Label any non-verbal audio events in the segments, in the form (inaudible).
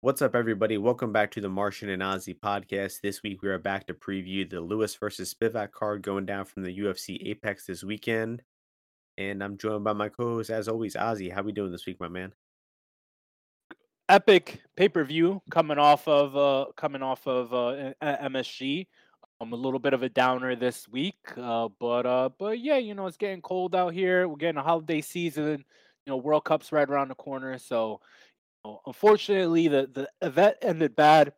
What's up, everybody? Welcome back to the Martian and Ozzy podcast. This week, we are back to preview the Lewis versus Spivac card going down from the UFC Apex this weekend. And I'm joined by my co-host, as always, Ozzy. How we doing this week, my man? Epic pay per view coming off of uh, coming off of uh, MSG. I'm um, a little bit of a downer this week, uh, but uh, but yeah, you know it's getting cold out here. We're getting a holiday season. You know, World Cup's right around the corner, so unfortunately, the the event ended bad.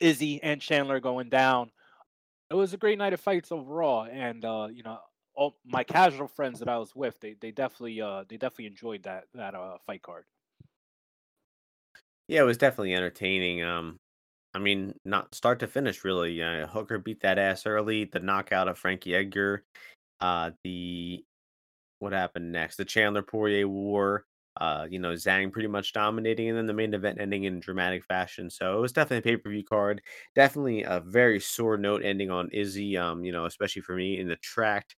Izzy and Chandler going down. It was a great night of fights overall, and uh, you know, all my casual friends that I was with, they they definitely uh they definitely enjoyed that that uh fight card. Yeah, it was definitely entertaining. Um, I mean, not start to finish, really. Uh, Hooker beat that ass early. The knockout of Frankie Edgar. Uh, the what happened next? The Chandler Poirier war uh, you know, Zhang pretty much dominating, and then the main event ending in dramatic fashion. So it was definitely a pay per view card. Definitely a very sore note ending on Izzy. Um, you know, especially for me in the tracked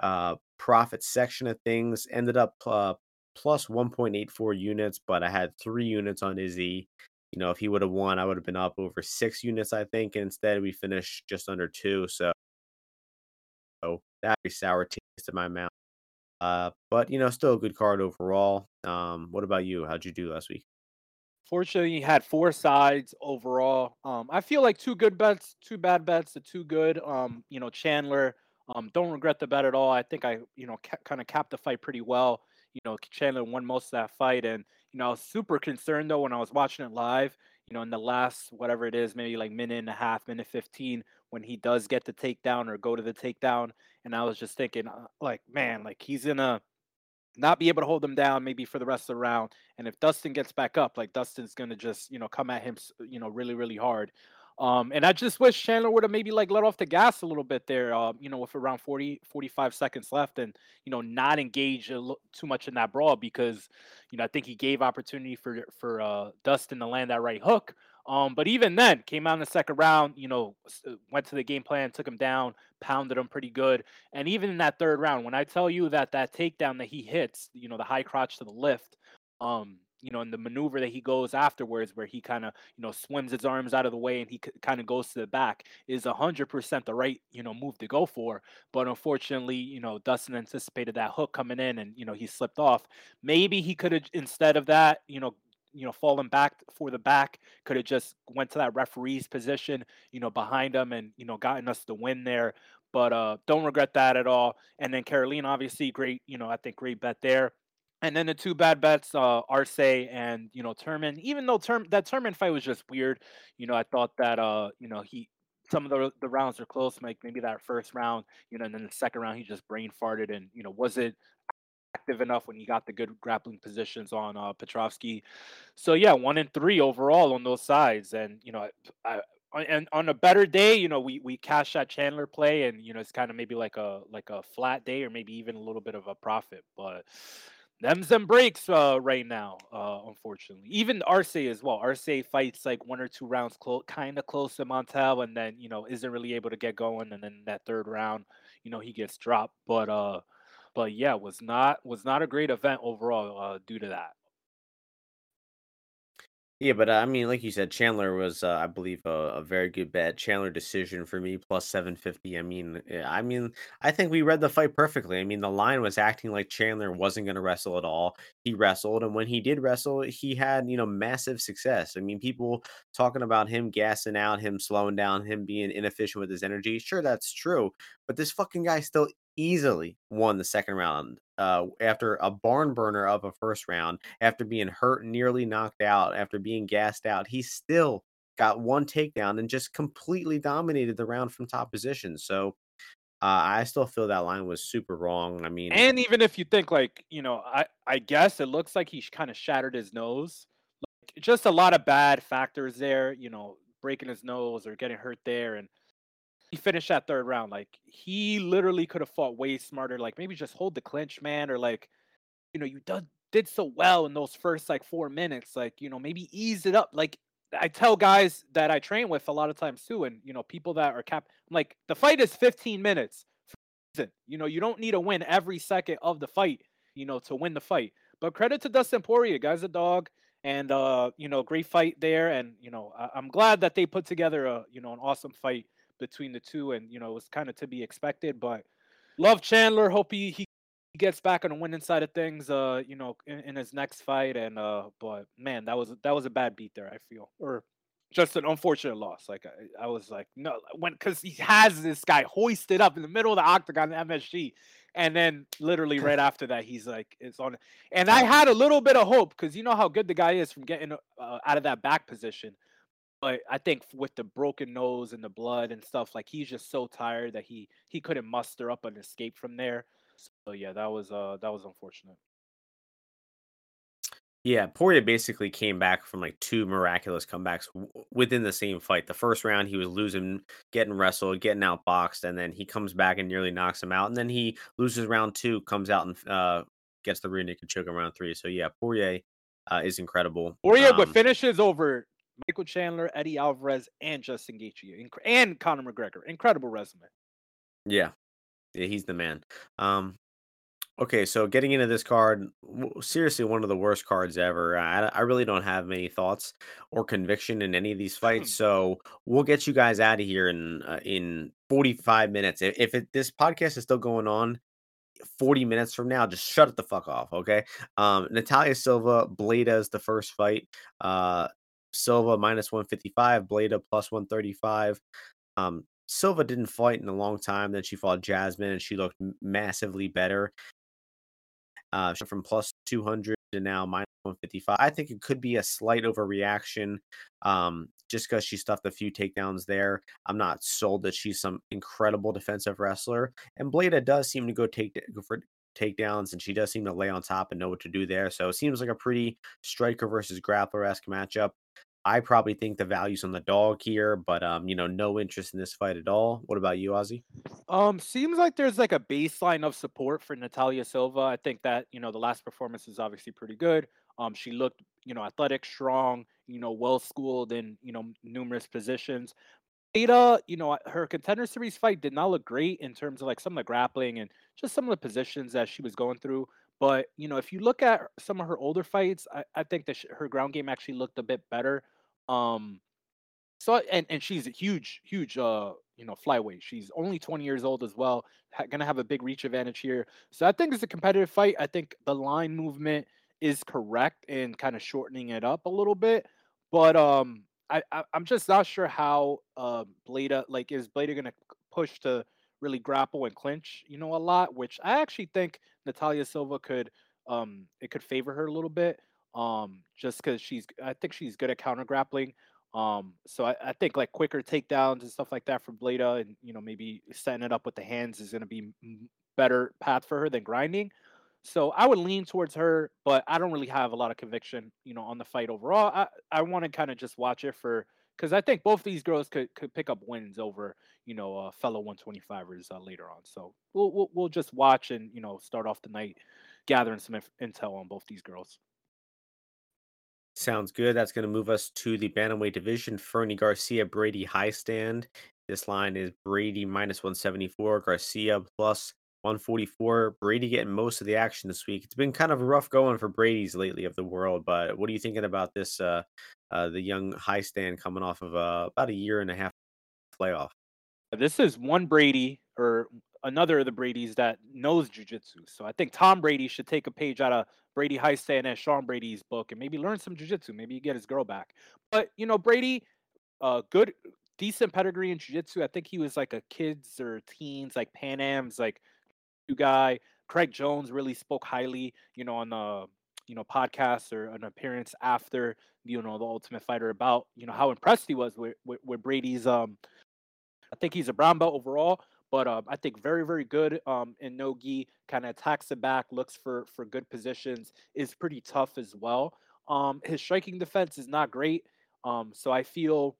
uh profit section of things. Ended up uh, plus 1.84 units, but I had three units on Izzy. You know, if he would have won, I would have been up over six units, I think. And instead, we finished just under two. So, so that sour taste in my mouth. Uh, but you know, still a good card overall. Um, what about you? How'd you do last week? Fortunately, you had four sides overall. Um, I feel like two good bets, two bad bets, the two good. Um, you know, Chandler. Um, don't regret the bet at all. I think I, you know, ca- kind of capped the fight pretty well. You know, Chandler won most of that fight, and you know, I was super concerned though when I was watching it live. You know, in the last whatever it is, maybe like minute and a half, minute fifteen, when he does get the takedown or go to the takedown, and I was just thinking, uh, like, man, like he's gonna not be able to hold him down maybe for the rest of the round. And if Dustin gets back up, like Dustin's gonna just you know come at him, you know, really really hard. Um, and I just wish Chandler would have maybe like let off the gas a little bit there, uh, you know, with around 40, 45 seconds left and, you know, not engage too much in that brawl because, you know, I think he gave opportunity for, for uh, Dustin to land that right hook. Um, but even then, came out in the second round, you know, uh, went to the game plan, took him down, pounded him pretty good. And even in that third round, when I tell you that that takedown that he hits, you know, the high crotch to the lift, um, you know, in the maneuver that he goes afterwards, where he kind of, you know, swims his arms out of the way and he kind of goes to the back, is a hundred percent the right, you know, move to go for. But unfortunately, you know, Dustin anticipated that hook coming in, and you know, he slipped off. Maybe he could have instead of that, you know, you know, falling back for the back, could have just went to that referee's position, you know, behind him and, you know, gotten us the win there. But uh don't regret that at all. And then Caroline, obviously, great, you know, I think great bet there. And then the two bad bets, uh, Arce and you know Turman. Even though Term that Turman fight was just weird, you know, I thought that uh, you know, he some of the the rounds are close, like maybe that first round, you know, and then the second round he just brain farted and you know, was it active enough when he got the good grappling positions on uh, Petroski. So yeah, one and three overall on those sides, and you know, I, I, and on a better day, you know, we we cash that Chandler play, and you know, it's kind of maybe like a like a flat day, or maybe even a little bit of a profit, but. Them's them breaks uh, right now, uh, unfortunately. Even Arce as well. Arce fights like one or two rounds close, kind of close to Montel, and then you know isn't really able to get going. And then that third round, you know, he gets dropped. But uh, but yeah, was not was not a great event overall uh, due to that. Yeah, but uh, I mean, like you said, Chandler was, uh, I believe, a, a very good bet. Chandler decision for me plus seven fifty. I mean, I mean, I think we read the fight perfectly. I mean, the line was acting like Chandler wasn't going to wrestle at all. He wrestled, and when he did wrestle, he had you know massive success. I mean, people talking about him gassing out, him slowing down, him being inefficient with his energy. Sure, that's true, but this fucking guy still easily won the second round uh, after a barn burner of a first round, after being hurt, nearly knocked out, after being gassed out. He still got one takedown and just completely dominated the round from top position. So uh, I still feel that line was super wrong. I mean, and even if you think like you know, I I guess it looks like he kind of shattered his nose. Like, just a lot of bad factors there. You know, breaking his nose or getting hurt there, and he finished that third round. Like he literally could have fought way smarter. Like maybe just hold the clinch, man, or like you know you did did so well in those first like four minutes. Like you know maybe ease it up. Like I tell guys that I train with a lot of times too, and you know people that are cap. I'm like the fight is 15 minutes. You know you don't need to win every second of the fight. You know to win the fight. But credit to Dustin Poirier, guy's a dog. and uh, you know, great fight there. And you know, I- I'm glad that they put together a you know an awesome fight between the two, and you know, it was kind of to be expected. But love Chandler. Hope he he gets back on the winning side of things. Uh, you know, in, in his next fight. And uh, but man, that was that was a bad beat there. I feel or just an unfortunate loss. Like I, I was like, no, when because he has this guy hoisted up in the middle of the octagon, the MSG, and then literally right after that, he's like, it's on. And I had a little bit of hope because you know how good the guy is from getting uh, out of that back position. But I think with the broken nose and the blood and stuff, like he's just so tired that he he couldn't muster up an escape from there. So yeah, that was uh that was unfortunate. Yeah, Poirier basically came back from like two miraculous comebacks w- within the same fight. The first round, he was losing, getting wrestled, getting outboxed, and then he comes back and nearly knocks him out. And then he loses round two, comes out and uh, gets the rear naked choke in round three. So yeah, Poirier uh, is incredible. Poirier, but Um, finishes over Michael Chandler, Eddie Alvarez, and Justin Gaethje, and Conor McGregor. Incredible resume. yeah, yeah, he's the man. Um, Okay, so getting into this card, seriously, one of the worst cards ever. I, I really don't have many thoughts or conviction in any of these fights, (clears throat) so we'll get you guys out of here in uh, in 45 minutes. If, if it, this podcast is still going on 40 minutes from now, just shut it the fuck off, okay? Um, Natalia Silva, Blada is the first fight. Uh, Silva minus 155, Blada plus 135. Um, Silva didn't fight in a long time. Then she fought Jasmine, and she looked massively better uh, from plus 200 to now minus 155. I think it could be a slight overreaction um, just because she stuffed a few takedowns there. I'm not sold that she's some incredible defensive wrestler. And Blada does seem to go take go for takedowns and she does seem to lay on top and know what to do there. So it seems like a pretty striker versus grappler esque matchup. I probably think the value's on the dog here, but um, you know, no interest in this fight at all. What about you, Ozzy? Um, seems like there's like a baseline of support for Natalia Silva. I think that you know the last performance is obviously pretty good. Um, she looked you know athletic, strong, you know, well schooled in you know numerous positions. Ada, you know, her contender series fight did not look great in terms of like some of the grappling and just some of the positions that she was going through. But you know, if you look at some of her older fights, I, I think that sh- her ground game actually looked a bit better. Um, so and and she's a huge, huge, uh, you know, flyweight. She's only 20 years old as well. Ha- gonna have a big reach advantage here. So I think it's a competitive fight. I think the line movement is correct in kind of shortening it up a little bit. But um, I, I I'm just not sure how um Blada like is Blada gonna push to really grapple and clinch, you know, a lot. Which I actually think Natalia Silva could um it could favor her a little bit. Um, just because she's I think she's good at counter grappling. Um, so I, I think like quicker takedowns and stuff like that from Blada, and you know maybe setting it up with the hands is to be better path for her than grinding. So I would lean towards her, but I don't really have a lot of conviction, you know, on the fight overall. I I want to kind of just watch it for because I think both these girls could could pick up wins over you know uh, fellow 125ers uh, later on. So we'll, we'll we'll just watch and you know start off the night gathering some inf- intel on both these girls. Sounds good. That's going to move us to the bantamweight division. Fernie Garcia, Brady Hiestand. This line is Brady minus 174, Garcia plus 144. Brady getting most of the action this week. It's been kind of rough going for Brady's lately of the world, but what are you thinking about this? Uh, uh, the young Hiestand coming off of uh, about a year and a half playoff. This is one Brady or another of the Brady's that knows jujitsu. So I think Tom Brady should take a page out of Brady Hiestand and Sean Brady's book and maybe learn some jujitsu. Maybe get his girl back. But you know, Brady, uh, good, decent pedigree in jujitsu. I think he was like a kids or teens, like Pan Am's, like guy. Craig Jones really spoke highly, you know, on the you know podcast or an appearance after you know the Ultimate Fighter about you know how impressed he was with with, with Brady's um I think he's a brown belt overall, but um, I think very, very good um, in nogi. Kind of attacks the back, looks for for good positions, is pretty tough as well. Um, his striking defense is not great, um, so I feel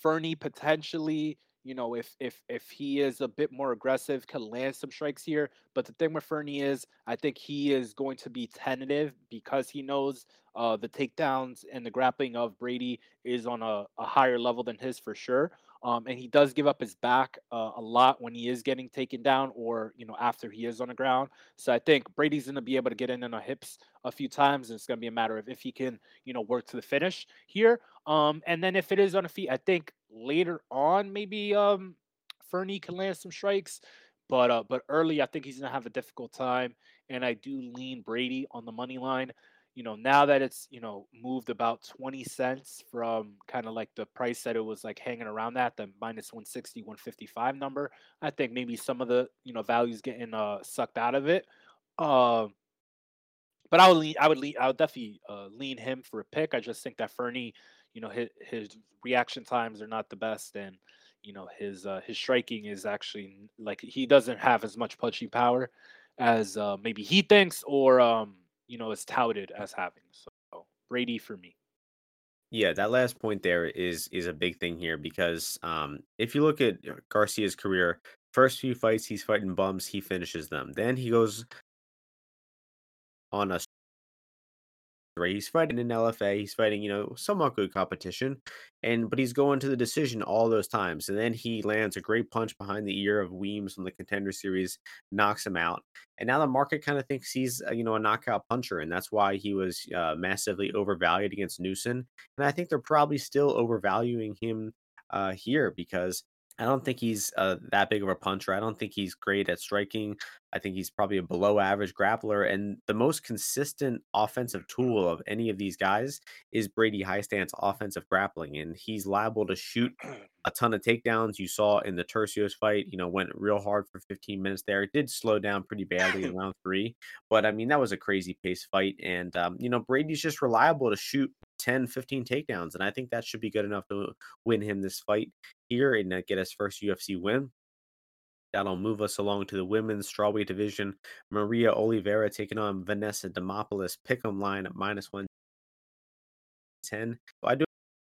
Fernie potentially, you know, if if if he is a bit more aggressive, can land some strikes here. But the thing with Fernie is, I think he is going to be tentative because he knows uh, the takedowns and the grappling of Brady is on a, a higher level than his for sure. Um, and he does give up his back uh, a lot when he is getting taken down or, you know, after he is on the ground. So I think Brady's going to be able to get in on the hips a few times. And it's going to be a matter of if he can, you know, work to the finish here. Um, and then if it is on the feet, I think later on, maybe um, Fernie can land some strikes. But uh, but early, I think he's gonna have a difficult time, and I do lean Brady on the money line. You know, now that it's you know moved about twenty cents from kind of like the price that it was like hanging around that the minus 160, 155 number, I think maybe some of the you know values getting uh sucked out of it. Uh, but I would lean, I would lean, I would definitely uh, lean him for a pick. I just think that Fernie, you know, his, his reaction times are not the best, and you know his uh, his striking is actually like he doesn't have as much punching power as uh, maybe he thinks or um, you know is touted as having. So Brady for me. Yeah, that last point there is is a big thing here because um, if you look at uh, Garcia's career, first few fights he's fighting bums, he finishes them. Then he goes on a right? He's fighting in LFA. He's fighting, you know, somewhat good competition, and but he's going to the decision all those times. And then he lands a great punch behind the ear of Weems from the Contender Series, knocks him out. And now the market kind of thinks he's, uh, you know, a knockout puncher, and that's why he was uh, massively overvalued against Newson. And I think they're probably still overvaluing him uh, here because I don't think he's uh, that big of a puncher. I don't think he's great at striking. I think he's probably a below average grappler. And the most consistent offensive tool of any of these guys is Brady Hiestand's offensive grappling. And he's liable to shoot a ton of takedowns. You saw in the Turcios fight, you know, went real hard for 15 minutes there. It did slow down pretty badly in (laughs) round three. But I mean, that was a crazy pace fight. And, um, you know, Brady's just reliable to shoot 10, 15 takedowns. And I think that should be good enough to win him this fight here and uh, get his first UFC win. That'll move us along to the women's strawweight division. Maria Oliveira taking on Vanessa Demopoulos. Pick 'em line at minus 110. I do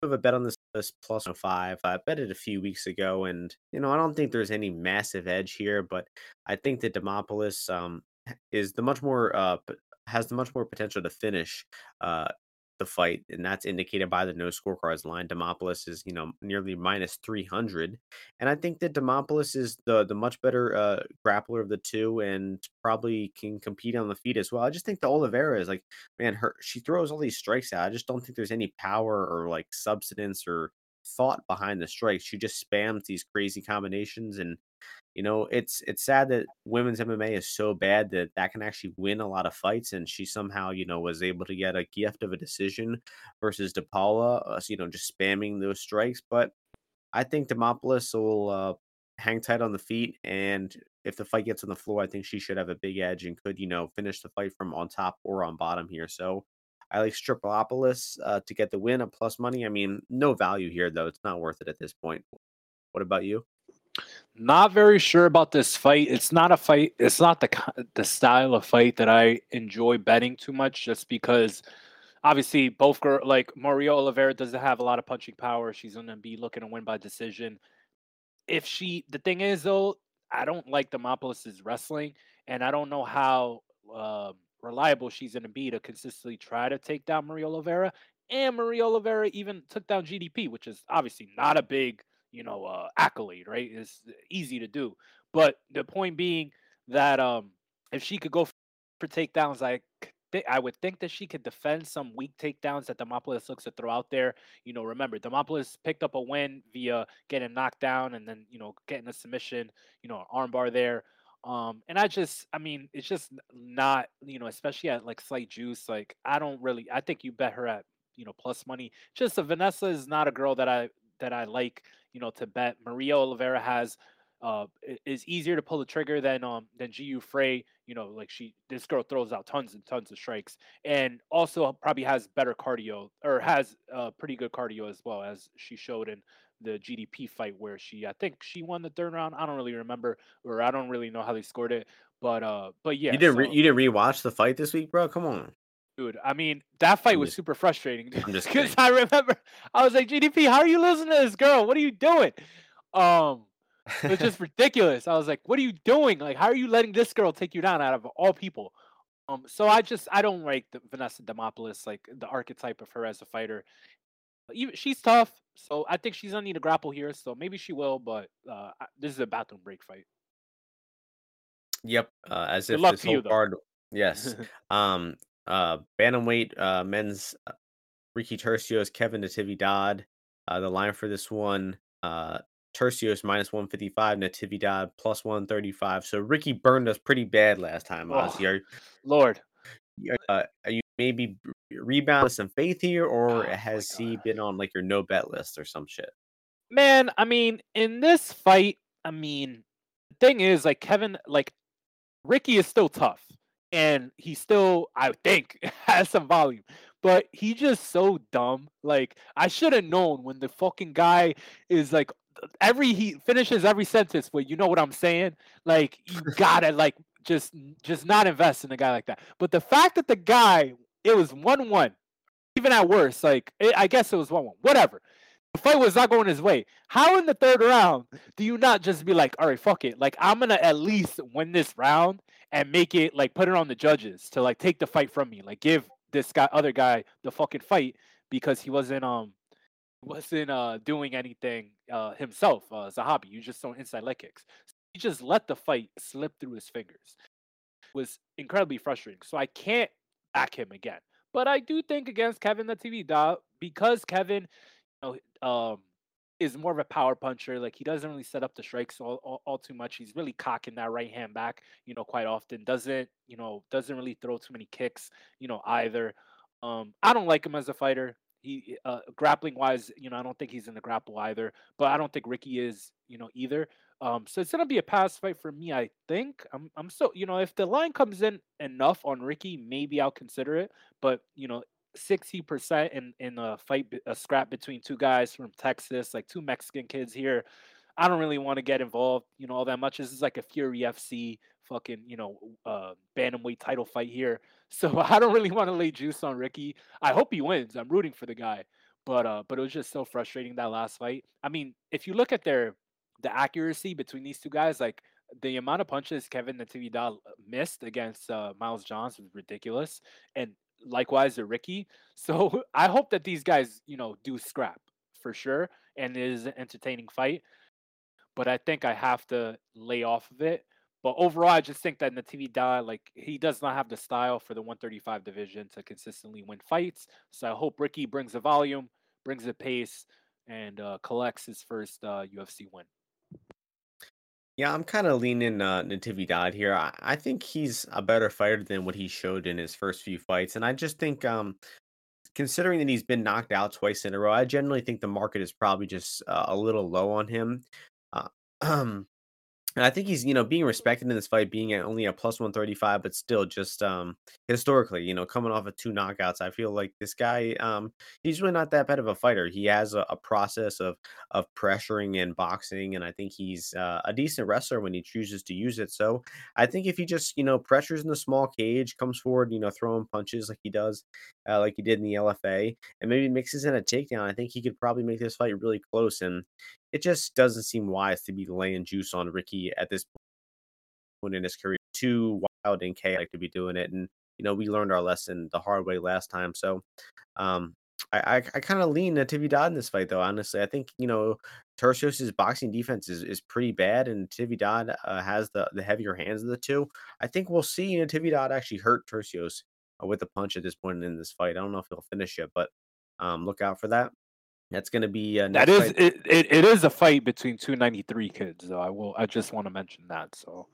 have a bet on this, this plus 105. I bet it a few weeks ago, and you know I don't think there's any massive edge here, but I think that Demopoulos um, is the much more uh, has the much more potential to finish uh, the fight, and that's indicated by the no scorecards line. Demopoulos is, you know, nearly minus 300. And I think that Demopoulos is the the much better uh, grappler of the two and probably can compete on the feet as well. I just think the Oliveira is like, man, her she throws all these strikes out. I just don't think there's any power or like substance or thought behind the strikes. She just spams these crazy combinations and you know, it's it's sad that women's MMA is so bad that that can actually win a lot of fights, and she somehow, you know, was able to get a gift of a decision versus DePaula, uh, you know, just spamming those strikes. But I think Demopoulos will uh, hang tight on the feet, and if the fight gets on the floor, I think she should have a big edge and could, you know, finish the fight from on top or on bottom here. So I like Stripolopolis uh, to get the win at plus money. I mean, no value here though; it's not worth it at this point. What about you? Not very sure about this fight. It's not a fight. It's not the the style of fight that I enjoy betting too much, just because obviously both girl like Maria Oliveira doesn't have a lot of punching power. She's gonna be looking to win by decision. If she, the thing is though, I don't like Demopoulos' wrestling, and I don't know how uh, reliable she's gonna be to consistently try to take down Maria Oliveira. And Maria Oliveira even took down GDP, which is obviously not a big you know uh, accolade, right? It's easy to do, but the point being that um, if she could go for takedowns, I I would think that she could defend some weak takedowns that Demopoulos looks to throw out there. You know, remember Demopoulos picked up a win via getting knocked down and then you know getting a submission, you know, armbar there. Um, and I just, I mean, it's just not, you know, especially at like slight juice. Like, I don't really, I think you bet her at, you know, plus money. Just a Vanessa is not a girl that I that I like, you know, to bet. Maria Oliveira has uh is easier to pull the trigger than um than Gu Frey. You know, like she this girl throws out tons and tons of strikes, and also probably has better cardio or has uh pretty good cardio as well as she showed in the GDP fight where she I think she won the third round. I don't really remember or I don't really know how they scored it, but uh but yeah. You didn't re- you didn't rewatch the fight this week, bro? Come on. Dude, I mean, that fight was super frustrating because I remember I was like, GDP, how are you losing to this girl? What are you doing? Um, it's just (laughs) ridiculous. I was like, what are you doing? Like, how are you letting this girl take you down out of all people? Um, so I just I don't like the Vanessa Demopoulos, like the archetype of her as a fighter. Even she's tough, so I think she's gonna need a grapple here. So maybe she will, but uh, this is a bathroom break fight. Yep, uh, as Good if luck this to whole you, though. card yes. (laughs) Um, uh, bantamweight, uh, men's, uh, Ricky Turcios, Kevin Natividad. Uh, the line for this one, uh, Turcios -155, Nativi Natividad +135. So Ricky burned us pretty bad last time, Ozzy. Oh, Are Lord. uh, are you maybe rebound with some faith here, or Oh has he been on, like, your no bet list or some shit? Man, I mean, in this fight, I mean, the thing is, like, Kevin like, Ricky is still tough, and he still, I think, (laughs) has some volume, but he just so dumb. Like, I shoulda known when the fucking guy is like every he finishes every sentence with, "You know what I'm saying?" Like, you (laughs) gotta, like, just just not invest in a guy like that. But the fact that the guy it was 1-1, even at worst, like, eh, I guess it was 1-1, whatever. The fight was not going his way. How in the 3rd round do you not just be like, "Alright, fuck it. Like, I'm gonna at least win this round and make it like, put it on the judges to, like, take the fight from me. Like, give this guy other guy the fucking fight because he wasn't, um, wasn't, uh, doing anything, uh, himself, uh, Zahabi. You just throwing inside leg kicks." He just let the fight slip through his fingers. Was incredibly frustrating, so I can't back him again. But I do think against Kevin Natividad, because Kevin, you know, um, is more of a power puncher, like, he doesn't really set up the strikes all all all too much. He's really cocking that right hand back, you know, quite often. Doesn't, you know, doesn't really throw too many kicks, you know, either. Um, I don't like him as a fighter. He, uh, grappling-wise, you know, I don't think he's in the grapple either, but I don't think Ricky is, you know, either. Um, so it's gonna be a pass fight for me, I think. I'm I'm so you know, if the line comes in enough on Ricky, maybe I'll consider it, but, you know, 60% in in a fight a scrap between 2 guys from Texas, like 2 Mexican kids here, I don't really wanna get involved, you know, all that much. This is like a Fury FC fucking, you know, uh, bantamweight title fight here. (laughs) So I don't really wanna lay juice on Ricky. I hope he wins. I'm rooting for the guy, but, uh, but it was just so frustrating that last fight. I mean, if you look at their the accuracy between these 2 guys, like, the amount of punches Kevin Natividad missed against, uh, Miles Johns was ridiculous, and likewise to Ricky. So (laughs) I hope that these guys, you know, do scrap for sure, and it is an entertaining fight. But I think I have to lay off of it. But overall, I just think that Natividad, like, he does not have the style for the 135 division to consistently win fights. So I hope Ricky brings the volume, brings the pace, and, uh, collects his first, uh, UFC win. Yeah, I'm kinda leaning, uh, Natividad here. I I think he's a better fighter than what he showed in his first few fights, and I just think, um, considering that he's been knocked out twice in a row, I generally think the market is probably just, uh, a little low on him. Uh, (clears throat) I think he's, you know, being respected in this fight, being at only a +135, but still just, um, historically, you know, coming off of 2 knockouts, I feel like this guy, um, he's really not that bad of a fighter. He has a a process of of pressuring and boxing, and I think he's, uh, a decent wrestler when he chooses to use it. So, I think if he just, you know, pressures in the small cage, comes forward, you know, throwing punches like he does, uh, like he did in the LFA, and maybe mixes in a takedown, I think he could probably make this fight really close, and it just doesn't seem wise to be laying juice on Ricky at this point in his career. Too wild and chaotic to be doing it, and, you know, we learned our lesson the hard way last time. So, um, I I I kinda lean Natividad in this fight, though, honestly. I think, you know, Turcios's boxing defense is is pretty bad, and Natividad, uh, has the the heavier hands of the 2. I think we'll see Natividad actually hurt Turcios, uh, with a punch at this point in this fight. I don't know if he'll finish it, but, um, look out for that. That's gonna be, uh, That is it it it is a fight between 2 93 kids, though, I will I just wanna mention that, so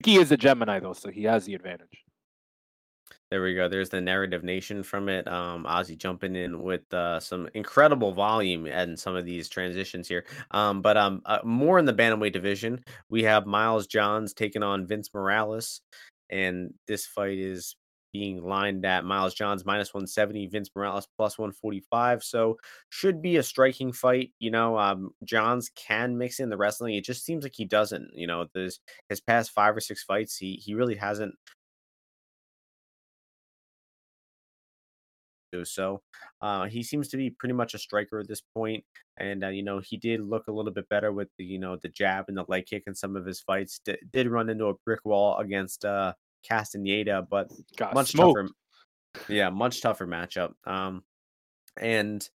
Ricky is a Gemini, though, so he has the advantage. There we go. There's the narrative nation from it. Um, Ozzy jumping in with uh, some incredible volume and some of these transitions here. Um, but um, uh, more in the bantamweight division, we have Miles Johns taking on Vince Morales, and this fight is being lined at Miles Johns minus 170, Vince Morales plus 145. So should be a striking fight. You know, um, Johns can mix in the wrestling. It just seems like he doesn't. You know, this his past five or six fights, he he really hasn't so. Uh, he seems to be pretty much a striker at this point, and uh, you know he did look a little bit better with the you know the jab and the leg kick in some of his fights. D- did run into a brick wall against uh, Castaneda, but Got much tougher. Yeah, much tougher matchup. Um, and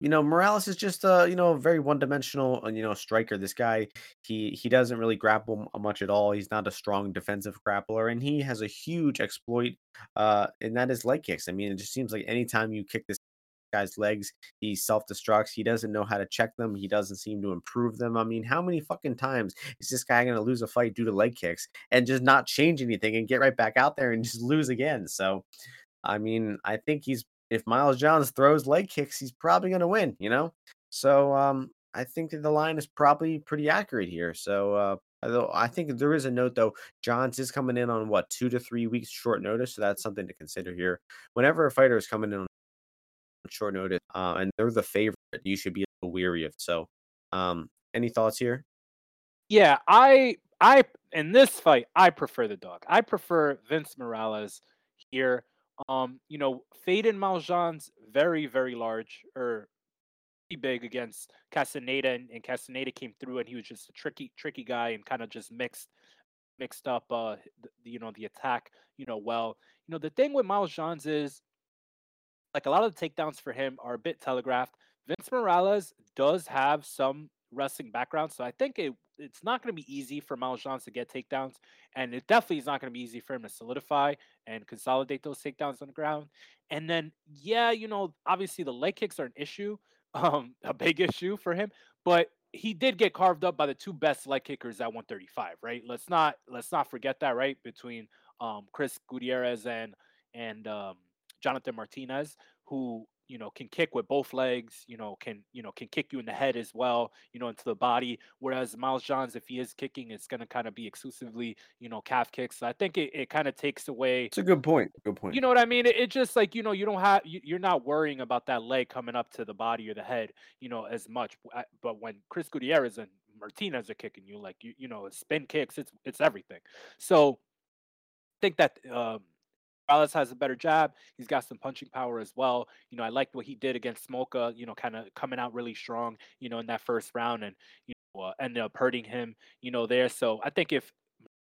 you know, Morales is just a you know very one dimensional uh, you know striker. This guy he he doesn't really grapple much at all. He's not a strong defensive grappler, and he has a huge exploit, uh, and that is leg kicks. I mean, it just seems like anytime you kick this guy's legs, he self destructs. He doesn't know how to check them. He doesn't seem to improve them. I mean, how many fucking times is this guy going to lose a fight due to leg kicks and just not change anything and get right back out there and (laughs) just lose again? So I mean, I think he's if Miles Johns throws leg kicks, he's probably going to win, you know? So, um, I think that the line is probably pretty accurate here. So, uh, although I think there is a note though, Johns is coming in on what two to three weeks short notice, so that's something to consider here. Whenever a fighter is coming in on short notice, uh, and they're the favorite, you should be weary of. So, um, any thoughts here? Yeah, I I in this fight, I prefer the dog. I prefer Vince Morales here. Um, you know, Faden Maljan's very, very large or pretty big against Castaneda, and, and came through, and he was just a tricky, tricky guy, and kind of just mixed, mixed up, uh, the, you know, the attack, you know, well. You know, the thing with Miles Johns is like a lot of the takedowns for him are a bit telegraphed. Vince Morales does have some wrestling background, so I think it it's not going to be easy for Miles Johns to get takedowns, and it definitely is not going to be easy for him to solidify and consolidate those takedowns on the ground. And then, yeah, you know, obviously the leg kicks are an issue, (laughs) um, a big issue for him, but he did get carved up by the two best leg kickers at 135, right? Let's not let's not forget that, right? Between um Chris Gutierrez and and um Jonathan Martinez, who you know can kick with both legs, you know can you know can kick you in the head as well, you know into the body. Whereas Miles Johns, if he is kicking, it's going to kind of be exclusively you know calf kicks. So I think it, it kind of takes away It's a good point. Good point. you know what I mean? It, it just like you know you don't have you, you're not worrying about that leg coming up to the body or the head, you know, as much. But when Chris Gutierrez and Martinez are kicking you, like you you know, spin kicks, it's it's everything. So I think that um, Morales has a better jab. He's got some punching power as well. You know, I liked what he did against Smolka. You know, kind of coming out really strong. You know, in that first round, and you know, uh, ended up hurting him. You know, there. So I think if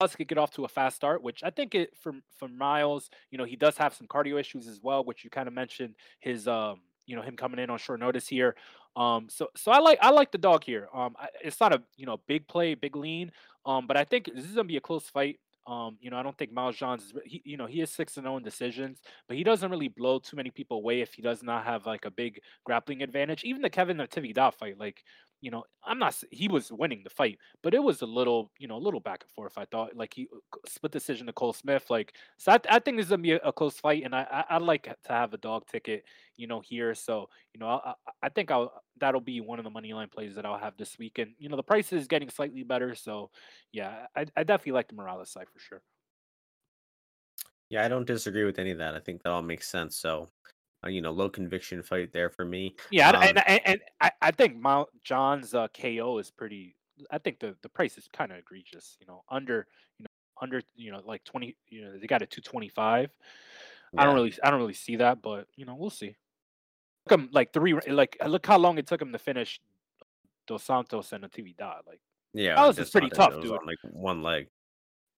Miles could get off to a fast start, which I think it for for Miles, you know, he does have some cardio issues as well, which you kind of mentioned his um, you know, him coming in on short notice here. Um, so so I like I like the dog here. Um, I, it's not a you know big play, big lean. Um, but I think this is gonna be a close fight. Um, you know, I don't think Miles Johns he, you know, he is six and zero in decisions, but he doesn't really blow too many people away if he does not have like a big grappling advantage. Even the Kevin Natividad fight, like, you know, I'm not, he was winning the fight, but it was a little, you know, a little back and forth. I thought like he uh, split decision to Cole Smith, like, so I, I think this is gonna be a, a close fight, and I, I I'd like to have a dog ticket, you know, here. So, you know, I I think I'll that'll be one of the money line plays that I'll have this week, and you know, the price is getting slightly better, so yeah, I, I definitely like the Morales side for sure. Yeah, I don't disagree with any of that. I think that all makes sense. So, uh, you know, low conviction fight there for me. Yeah, and Um, and, and and I, I think Mount John's uh, KO is pretty. I think the the price is kind of egregious. You know, under you know under you know like twenty. You know, they got it two twenty five. I don't really I don't really see that, but you know, we'll see. Took him like three. Like look how long it took him to finish Dos Santos and Natividad. Like yeah, Morales is pretty tough, dude. on like one leg.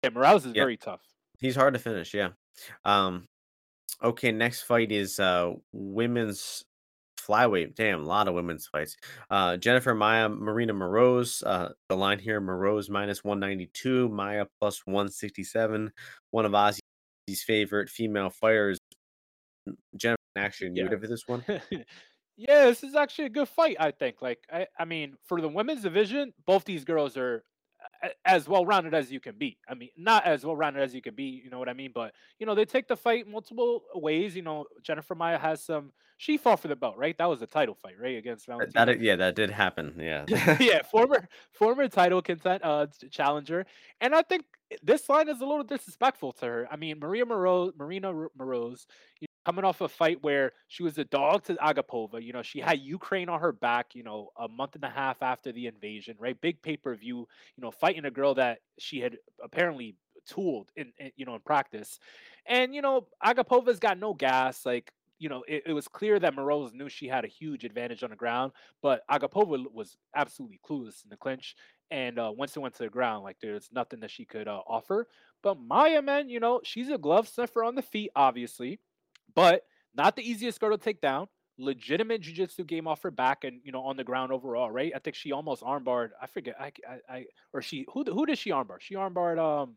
Yeah, Morales is Yeah, very tough. he's hard to finish. Yeah. Um, okay, next fight is uh women's flyweight. Damn, a lot of women's fights. Uh, Jennifer Maia, Marina Moroz. Uh, the line here: Moroz minus one ninety two, Maia plus one sixty seven. One of Ozzy's favorite female fighters. Jennifer action. You Yeah. have this one? (laughs) yeah, this is actually a good fight. I think. Like, I, I mean, for the women's division, both these girls are as well rounded as you can be. I mean, not as well rounded as you can be. You know what I mean? But you know, they take the fight multiple ways. You know, Jennifer Maia has some. She fought for the belt, right? That was a title fight, right, against That, that yeah, that did happen. Yeah. (laughs) yeah, former former title content uh challenger, and I think this line is a little disrespectful to her. I mean, Maria Moroz, Marina Moroz, you know, coming off a fight where she was a dog to Agapova. You know, she had Ukraine on her back. You know, a month and a half after the invasion, right? Big pay per view. You know, fighting a girl that she had apparently tooled in, in you know in practice, and you know Agapova's got no gas. Like you know, it, it was clear that Moroz knew she had a huge advantage on the ground but Agapova was absolutely clueless in the clinch. And uh, once it went to the ground, like there's nothing that she could uh, offer. But Maia, man, you know, she's a glove sniffer on the feet, obviously, but not the easiest girl to take down. legitimate jiu-jitsu game off her back and you know on the ground overall, right? I think she almost armbarred. I forget. I I, I or she who who did she armbar? She armbarred um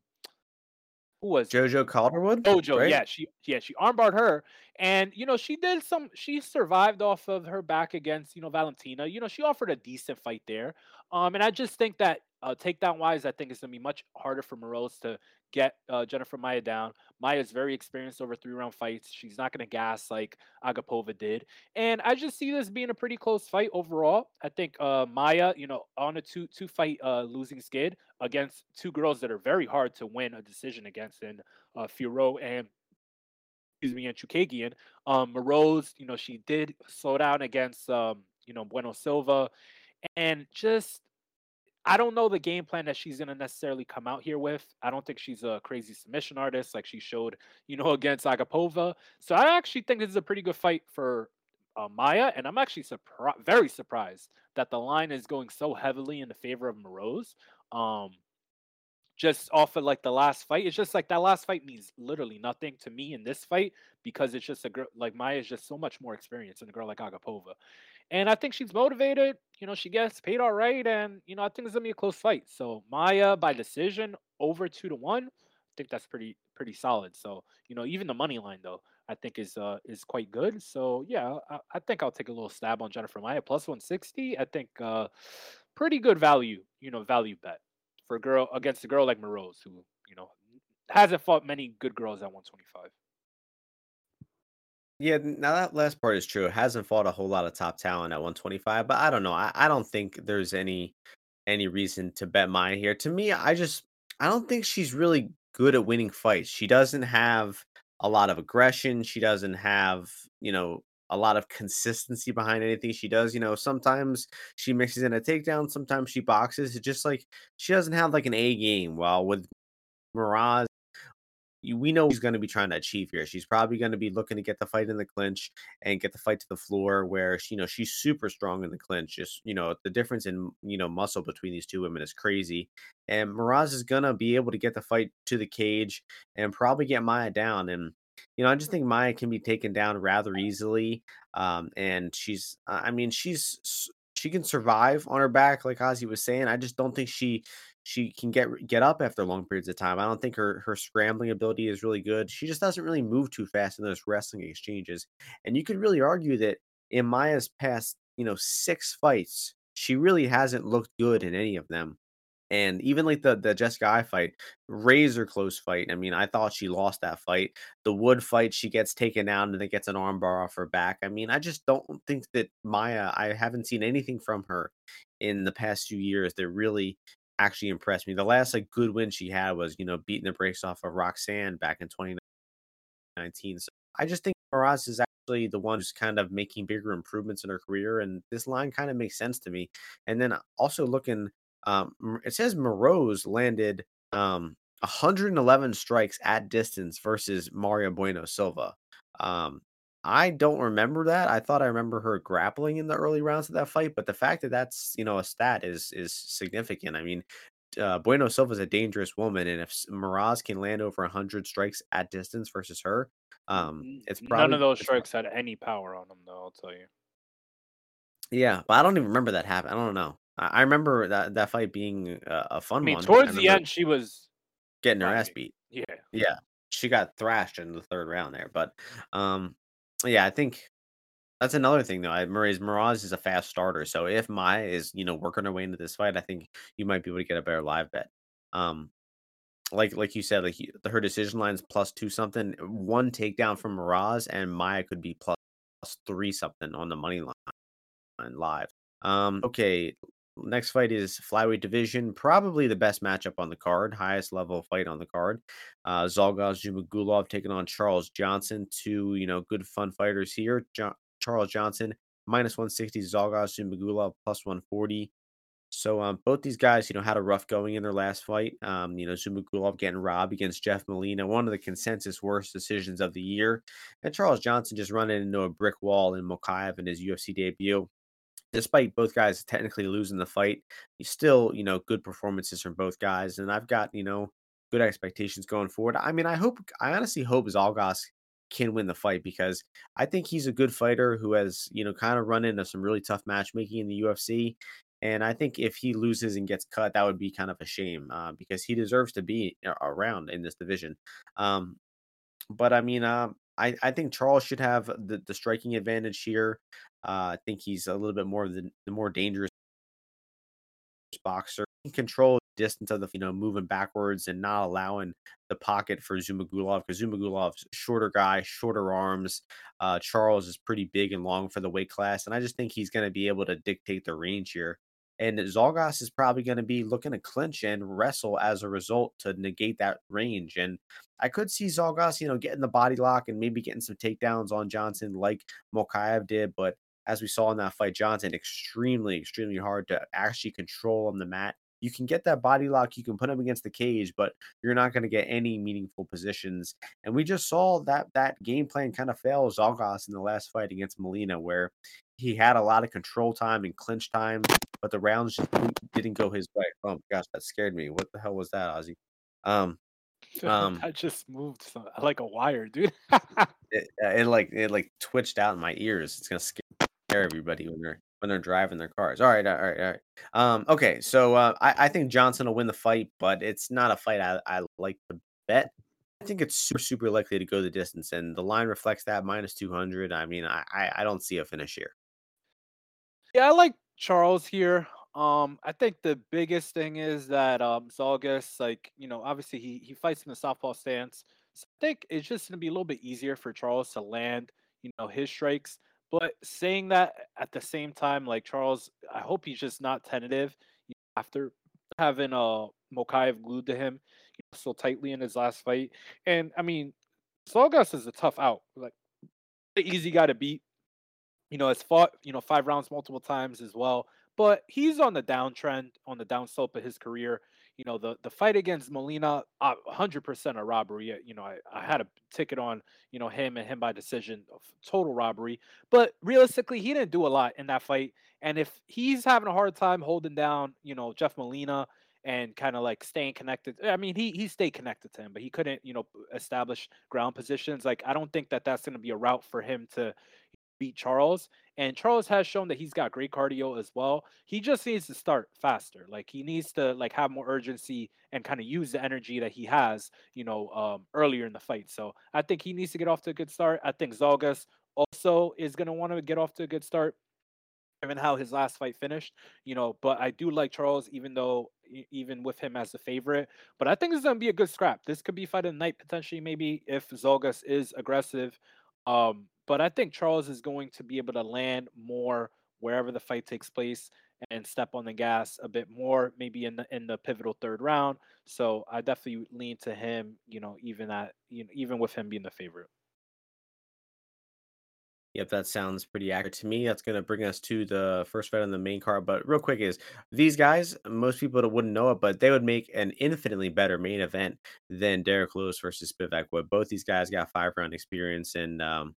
who was? Jojo Calderwood, Dojo, right? yeah, she yeah, she armbarred her, and you know she did some. She survived off of her back against you know Valentina. You know she offered a decent fight there, um, and I just think that uh, takedown wise, I think it's gonna be much harder for Moroz to get uh, Jennifer Maia down. Maia is very experienced over three round fights. She's not gonna gas like Agapova did, and I just see this being a pretty close fight overall. I think uh, Maia, you know, on a two two fight uh, losing skid against two girls that are very hard to win a decision against in uh, Fiorot and excuse me, and Chookagian. Um, Moroz, you know, she did slow down against um, you know, Bueno Silva, and just I don't know the game plan that she's gonna necessarily come out here with. I don't think she's a crazy submission artist like she showed, you know, (laughs) against Agapova. So I actually think this is a pretty good fight for uh, Maia, and I'm actually surprised, very surprised that the line is going so heavily in the favor of Moroz. Um, just off of like the last fight. It's just like that last fight means literally nothing to me in this fight because it's just a girl like Maia is just so much more experienced than a girl like Agapova. And I think she's motivated. You know, she gets paid all right, and you know, I think it's gonna be a close fight. So Maia by decision over two to one. I think that's pretty pretty solid. So you know, even the money line though, I think is uh is quite good. So yeah, I, I think I'll take a little stab on Jennifer Maia plus one sixty. I think uh pretty good value. You know, value bet for a girl against a girl like Moroz, who you know hasn't fought many good girls at 125. Yeah, now that last part is true. Hasn't fought a whole lot of top talent at 125, but I don't know. I, I don't think there's any any reason to bet Maia here. To me, I just I don't think she's really good at winning fights. She doesn't have a lot of aggression. She doesn't have, you know, a lot of consistency behind anything she does. You know, sometimes she mixes in a takedown, sometimes she boxes. It's just like she doesn't have like an A game. While with Moroz we know she's going to be trying to achieve here. She's probably going to be looking to get the fight in the clinch and get the fight to the floor where she, you know she's super strong in the clinch. Just you know the difference in you know muscle between these two women is crazy. And Moroz is going to be able to get the fight to the cage and probably get Maia down. And you know I just think Maia can be taken down rather easily. Um, and she's I mean she's she can survive on her back, like Ozzy was saying. I just don't think she she can get get up after long periods of time. I don't think her her scrambling ability is really good. She just doesn't really move too fast in those wrestling exchanges. And you could really argue that in Maia's past, you know, six fights, she really hasn't looked good in any of them. And even like the the Jessica Eye fight, razor close fight. I mean, I thought she lost that fight. The Wood fight, she gets taken out and then gets an armbar off her back. I mean, I just don't think that Maia. I haven't seen anything from her in the past few years that really actually impressed me. The last like good win she had was, you know, beating the brakes off of Roxanne back in 2019. So I just think Moroz is actually the one who's kind of making bigger improvements in her career, and this line kind of makes sense to me. And then uh, also looking, um, it says Moroz landed um 111 strikes at distance versus Maria Bueno Silva. Um, I don't remember that. I thought I remember her grappling in the early rounds of that fight, but the fact that that's you know a stat is is significant. I mean, uh, Bueno Silva is a dangerous woman, and if Moroz can land over hundred strikes at distance versus her, um, it's probably none of those strikes had any power on them, though. I'll tell you. Yeah, but I don't even remember that happen. I don't know. I, remember that that fight being a, a fun I mean, one. towards the end, she was getting her ass beat. Yeah, yeah, she got thrashed in the third round there, but um, yeah, I think that's another thing though. I Moroz Moroz is a fast starter, so if Maia is you know working her way into this fight, I think you might be able to get a better live bet. Um, like like you said, like her decision lines plus two something, one takedown from Moroz, and Maia could be plus three something on the money line live. Um, okay, next fight is flyweight division, probably the best matchup on the card, highest level fight on the card. Uh, Zhumagulov taking on Charles Johnson, two you know good fun fighters here. Jo- Charles Johnson minus 160, Zhalgas Zhumagulov plus 140. So um, both these guys, you know, had a rough going in their last fight. Um, you know, Zhumagulov getting robbed against Jeff Molina, one of the consensus worst decisions of the year, and Charles Johnson just running into a brick wall in Mokaev in his UFC debut despite both guys technically losing the fight, you still, you know, good performances from both guys. And I've got, you know, good expectations going forward. I mean, I hope, I honestly hope Zhalgas can win the fight because I think he's a good fighter who has, you know, kind of run into some really tough matchmaking in the UFC. And I think if he loses and gets cut, that would be kind of a shame uh, because he deserves to be around in this division. Um, but I mean, um, I, I think Charles should have the, the striking advantage here. Uh, I think he's a little bit more of the, the more dangerous boxer. He control distance of the, you know, moving backwards and not allowing the pocket for Zhumagulov because Zhumagulov's shorter guy, shorter arms. Uh, Charles is pretty big and long for the weight class, and I just think he's going to be able to dictate the range here. And Zhalgas is probably going to be looking to clinch and wrestle as a result to negate that range. And I could see Zhalgas, you know, getting the body lock and maybe getting some takedowns on Johnson like Mokaev did. But as we saw in that fight, Johnson extremely, extremely hard to actually control on the mat. You can get that body lock, you can put him against the cage, but you're not going to get any meaningful positions. And we just saw that that game plan kind of fail Zhalgas in the last fight against Molina, where he had a lot of control time and clinch time, but the rounds just didn't go his way. Oh my gosh, that scared me. What the hell was that, Ozzy? Um, (laughs) um, I just moved some, like a wire, dude. (laughs) it, it like it like twitched out in my ears. It's gonna scare everybody when they're when they're driving their cars. All right, all right, all right. Um, okay, so uh, I, I think Johnson will win the fight, but it's not a fight I, I like to bet. I think it's super super likely to go the distance, and the line reflects that minus two hundred. I mean, I, I I don't see a finish here. Yeah, I like Charles here. Um, I think the biggest thing is that um Zhalgas, like, you know, obviously he he fights in the southpaw stance. So I think it's just gonna be a little bit easier for Charles to land, you know, his strikes. But saying that at the same time, like Charles, I hope he's just not tentative after having uh Mokaev glued to him you know, so tightly in his last fight. And I mean, Zhalgas is a tough out, like the easy guy to beat you know, has fought, you know, five rounds multiple times as well. But he's on the downtrend, on the downslope of his career. You know, the the fight against Molina, uh, 100% a robbery. You know, I, I had a ticket on, you know, him and him by decision, of total robbery. But realistically, he didn't do a lot in that fight. And if he's having a hard time holding down, you know, Jeff Molina and kind of like staying connected, I mean, he he stayed connected to him, but he couldn't, you know, establish ground positions. Like, I don't think that that's going to be a route for him to beat Charles. And Charles has shown that he's got great cardio as well. He just needs to start faster. Like he needs to like have more urgency and kind of use the energy that he has, you know, um, earlier in the fight. So I think he needs to get off to a good start. I think Zhalgas also is going to want to get off to a good start given how his last fight finished, you know, but I do like Charles, even though even with him as the favorite. But I think this is gonna be a good scrap. This could be fight of the night potentially, maybe if Zhalgas is aggressive. Um, but I think Charles is going to be able to land more wherever the fight takes place and step on the gas a bit more, maybe in the in the pivotal third round. So I definitely lean to him, you know, even at you know, even with him being the favorite. Yep, that sounds pretty accurate to me. That's going to bring us to the first fight on the main card. But real quick, is these guys, most people wouldn't know it, but they would make an infinitely better main event than Derrick Lewis versus Spivac Wood. Both these guys got five round experience, and um,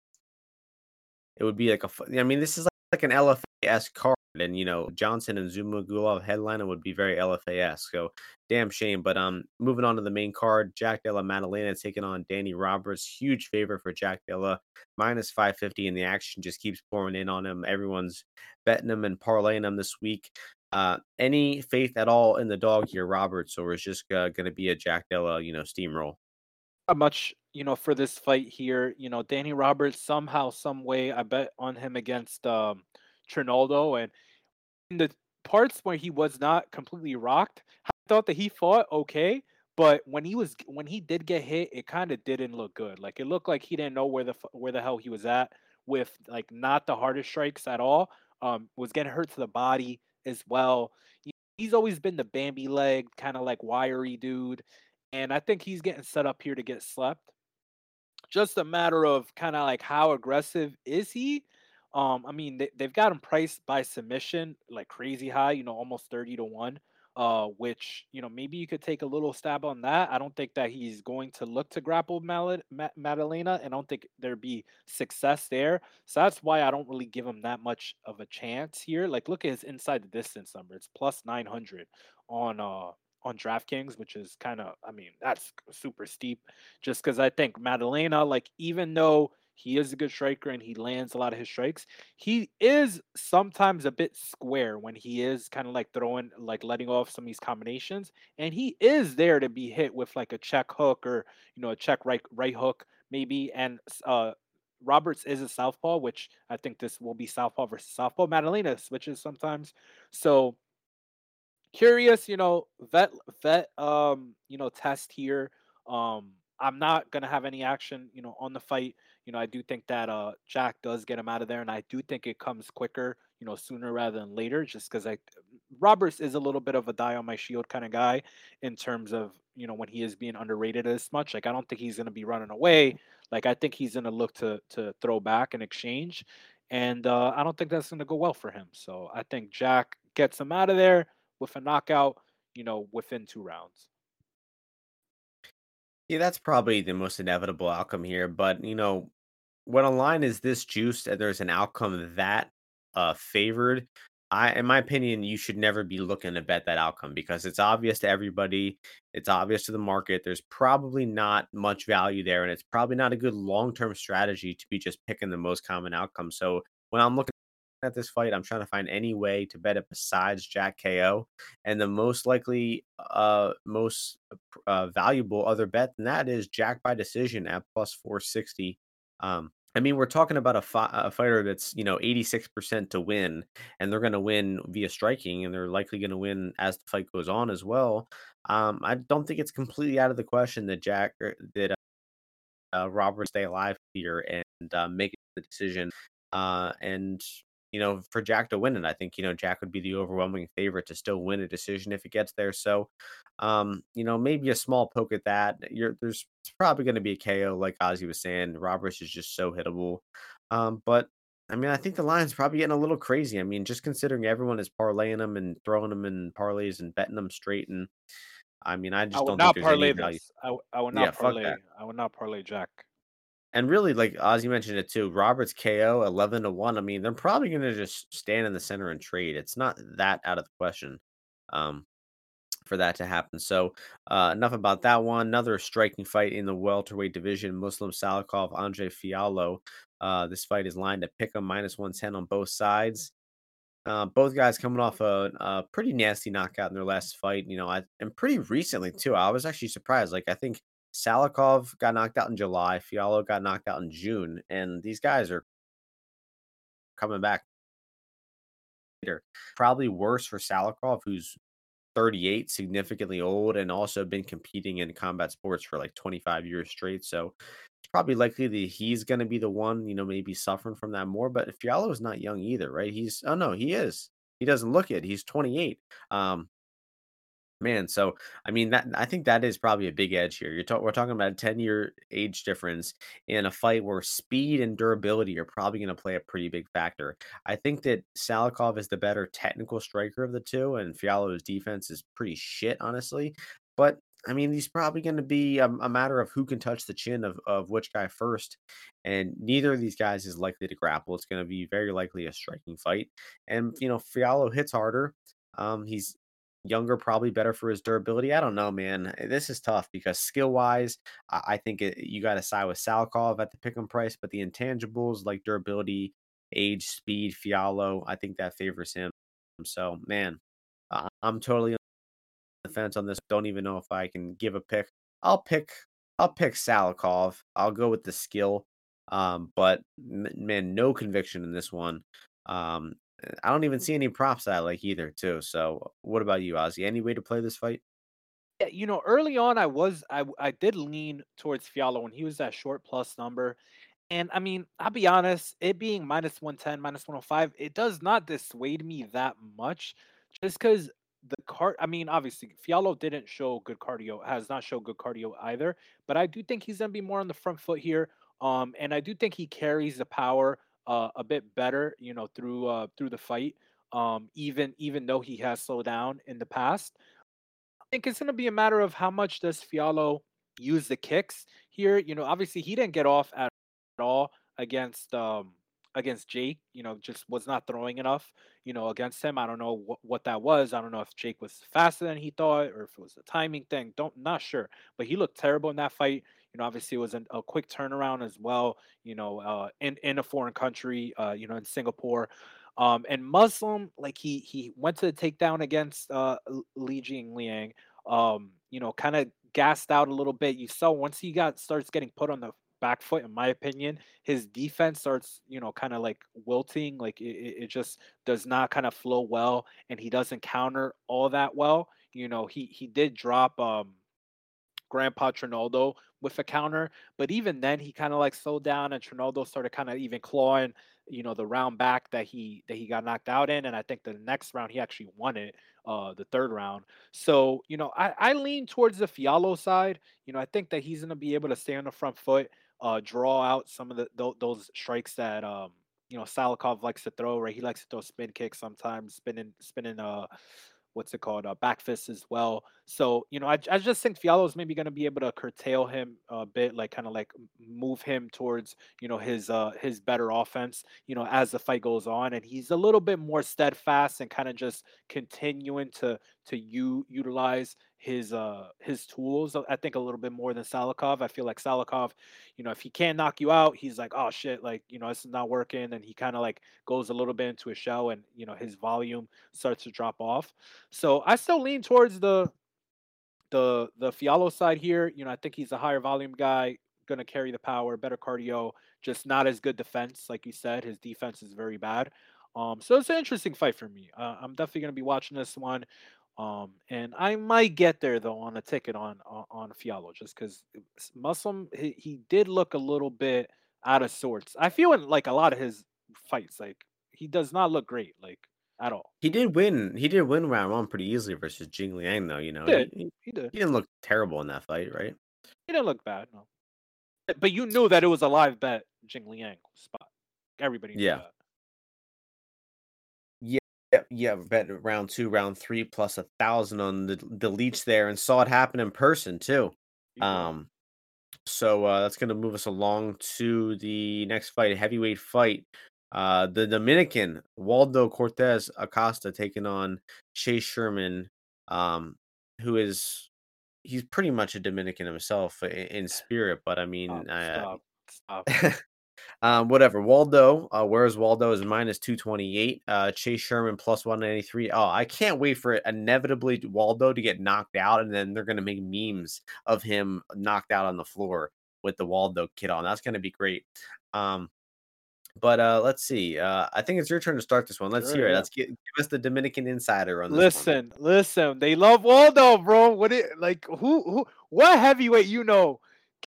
it would be like a. I mean, this is like, like an LFA-esque card, and you know Johnson and Zhumagulov headliner would be very LFA-esque. So damn shame. But um, moving on to the main card, Jack Della Maddalena taking on Danny Roberts. Huge favor for Jack Della, minus five fifty, and the action just keeps pouring in on him. Everyone's betting him and parlaying him this week. Uh, any faith at all in the dog here, Roberts, or is just uh, going to be a Jack Della, you know, steamroll? Not much, you know, for this fight here. You know, Danny Roberts somehow, some way, I bet on him against um Trinaldo, and in the parts where he was not completely rocked, I thought that he fought okay. But when he was when he did get hit, it kind of didn't look good. Like it looked like he didn't know where the where the hell he was at with like not the hardest strikes at all. Um, was getting hurt to the body as well. He's always been the Bambi leg, kind of like wiry dude, and I think he's getting set up here to get slept just a matter of kind of like how aggressive is he? Um, I mean, they, they've got him priced by submission like crazy high, you know, almost 30 to 1. Uh, which you know maybe you could take a little stab on that. I don't think that he's going to look to grapple Mal- Ma- Maddalena, and I don't think there'd be success there. So that's why I don't really give him that much of a chance here. Like, look at his inside the distance number; it's plus 900 on uh on DraftKings, which is kind of, I mean, that's super steep. Just because I think Maddalena, like, even though he is a good striker and he lands a lot of his strikes, he is sometimes a bit square when he is kind of like throwing, like letting off some of these combinations, and he is there to be hit with like a check hook or you know a check right right hook maybe, and uh Roberts is a southpaw, which I think this will be southpaw versus southpaw. Maddalena switches sometimes, so curious, you know, vet vet um, you know, test here. Um, I'm not gonna have any action, you know, on the fight. You know, I do think that uh Jack does get him out of there, and I do think it comes quicker, you know, sooner rather than later, just because I Roberts is a little bit of a die on my shield kind of guy in terms of you know when he is being underrated as much. Like I don't think he's gonna be running away. Like I think he's gonna look to to throw back and exchange, and uh, I don't think that's gonna go well for him. So I think Jack gets him out of there with a knockout, you know, within two rounds. Yeah, that's probably the most inevitable outcome here. But you know, when a line is this juiced and there's an outcome that uh favored, I in my opinion, you should never be looking to bet that outcome because it's obvious to everybody, it's obvious to the market. There's probably not much value there, and it's probably not a good long-term strategy to be just picking the most common outcome. So when I'm looking at this fight, I'm trying to find any way to bet it besides Jack KO. And the most likely, uh, most uh, valuable other bet than that is Jack by decision at plus 460. Um, I mean, we're talking about a, fi- a fighter that's you know 86% to win, and they're going to win via striking, and they're likely going to win as the fight goes on as well. Um, I don't think it's completely out of the question that Jack er, that uh, Robert stay alive here and uh, make the decision. Uh, and you know, for Jack to win it. I think, you know, Jack would be the overwhelming favorite to still win a decision if it gets there. So, um, you know, maybe a small poke at that. You're there's probably going to be a KO, like Ozzy was saying. Roberts is just so hittable. Um, but I mean, I think the line's probably getting a little crazy. I mean, just considering everyone is parlaying them and throwing them in parlays and betting them straight. And I mean, I I just would don't think there's any value. this. I, I would Yeah, not fuck parlay. I would not parlay Jack. And really, like Ozzy mentioned it too, Roberts KO 11 to 1. I mean, they're probably going to just stand in the center and trade. It's not that out of the question um, for that to happen. So, uh, enough about that one. Another striking fight in the welterweight division Muslim Salikhov, Andre Fialho. Uh, this fight is lined to pick a 110 on both sides. Uh, both guys coming off a, a pretty nasty knockout in their last fight, you know, I, and pretty recently too. I was actually surprised. Like I think Salikhov got knocked out in July, Fialho got knocked out in June, and these guys are coming back later. Probably worse for Salikhov, who's 38, significantly old, and also been competing in combat sports for like 25 years straight. So it's probably likely that he's going to be the one, you know, maybe suffering from that more. But Fialho is not young either, right? He's, oh no, he is. He doesn't look it. He's 28. Um, Man, so I mean that I think that is probably a big edge here. You're talk, we're talking about a 10 year age difference in a fight where speed and durability are probably going to play a pretty big factor. I think that Salikhov is the better technical striker of the two, and Fialho's defense is pretty shit, honestly. But I mean, he's probably going to be a, a matter of who can touch the chin of, of which guy first. And neither of these guys is likely to grapple. It's going to be very likely a striking fight. And, you know, Fialho hits harder. Um, he's younger, probably better for his durability. I don't know, man. Eh, This is tough because skill wise, I, think it, you got to side with Salkov at the pick 'em price, but the intangibles like durability, age, speed, Fialho, I think that favors him. So, man, I'm totally on the fence on this. Don't even know if I can give a pick. I'll pick. I'll pick Salikhov. I'll go with the skill. Um, but man, no conviction in this one. Um, I don't even see any props that I like either, too. So, what about you, Ozzy? Any way to play this fight? Yeah, you know, early on, I was I I did lean towards Fialho when he was that short plus number, and I mean, I'll be honest, it being minus one ten, minus one hundred five, it does not dissuade me that much, just because the cart. I mean, obviously, Fialho didn't show good cardio, has not showed good cardio either, but I do think he's gonna be more on the front foot here, um, and I do think he carries the power uh, a bit better, you know, through uh, through the fight, um, even even though he has slowed down in the past I think it's going to be a matter of how much does Fialho use the kicks here. You know, obviously he didn't get off at all against um against Jake. You know, just was not throwing enough. You know, against him. I don't know what, what that was. I don't know if Jake was faster than he thought or if it was a timing thing. Don't not sure. But he looked terrible in that fight. You know, obviously it was an, a quick turnaround as well. You know, uh, in in a foreign country. Uh, you know, in Singapore. Um, and Muslim, like he he went to the takedown against uh Li Jingliang. Um, you know, kind of gassed out a little bit. You saw once he got starts getting put on the back foot, in my opinion, his defense starts, you know, kind of like wilting. Like it, it just does not kind of flow well, and he doesn't counter all that well. You know, he he did drop um Grandpa Trinaldo with a counter, but even then he kind of like slowed down, and Trinaldo started kind of even clawing you know the round back that he that he got knocked out in and i think the next round he actually won it uh the third round. So you know i i lean towards the fialho side. You know i think that he's to be able to stay on the front foot uh draw out some of the th- those strikes that um you know Salikhov likes to throw right? He likes to throw spin kicks sometimes spinning spinning uh what's it called, uh, back fist as well. So you know, I, I just think Fialho is maybe going to be able to curtail him a bit, like kind of like move him towards you know his uh his better offense. You know, as the fight goes on, and he's a little bit more steadfast and kind of just continuing to to you utilize his uh his tools. I think a little bit more than Salikhov. I feel like Salikhov, you know, if he can't knock you out, he's like, oh shit, like you know, is not working, and he kind of like goes a little bit into a shell, and you know, his volume starts to drop off. So I still lean towards the the the Fialho side here. You know, I think he's a higher volume guy, gonna carry the power, better cardio, just not as good defense, like you said. His defense is very bad. Um, so it's an interesting fight for me. Uh, I'm definitely gonna be watching this one. Um, and I might get there though on a ticket on on, on Fialho just because Muslim he, he did look a little bit out of sorts. I feel in like a lot of his fights, like he does not look great, like at all. He did win. He did win round one pretty easily versus Jing Liang, though. You know, He did. he, he, did. he didn't look terrible in that fight, right? He didn't look bad, no. But you knew that it was a live bet, Jing Liang spot. Everybody knew Yeah. that. Yeah. Bet round two, round three, plus a thousand on the the leech there, and saw it happen in person too. Um, so uh, that's going to move us along to the next fight, a heavyweight fight. Uh, the Dominican Waldo Cortes Acosta taking on Chase Sherman, um, who is he's pretty much a Dominican himself in, in spirit, but I mean, Stop, uh, stop. (laughs) um, whatever. Waldo, uh, whereas Waldo is minus 228. Uh, Chase Sherman plus 193. Oh, I can't wait for it inevitably Waldo to get knocked out, and then they're going to make memes of him knocked out on the floor with the Waldo kit on. That's going to be great. Um, but uh, let's see. Uh, I think it's your turn to start this one. Let's Sure, hear it. yeah. Let's get, give us the Dominican insider on this. one. Listen, listen. They love Waldo, bro. What it like? Who who? What heavyweight you know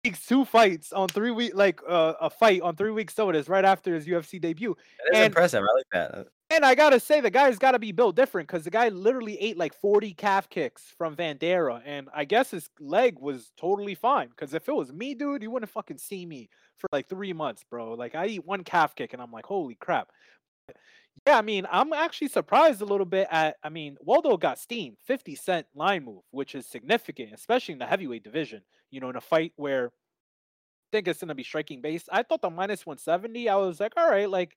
takes two fights on three week like uh, a fight on three weeks notice right after his UFC debut? That is and- impressive. I like that. Uh, And I gotta say, the guy's got to be built different because the guy literally ate like 40 calf kicks from Vanderaa, and I guess his leg was totally fine. Because if it was me, dude, you wouldn't fucking see me for like three months, bro. Like I eat one calf kick, and I'm like, holy crap. Yeah, I mean, I'm actually surprised a little bit at. I mean, Waldo got steamed, 50 cent line move, which is significant, especially in the heavyweight division. You know, in a fight where I think it's gonna be striking based. I thought the minus 170. I was like, all right, like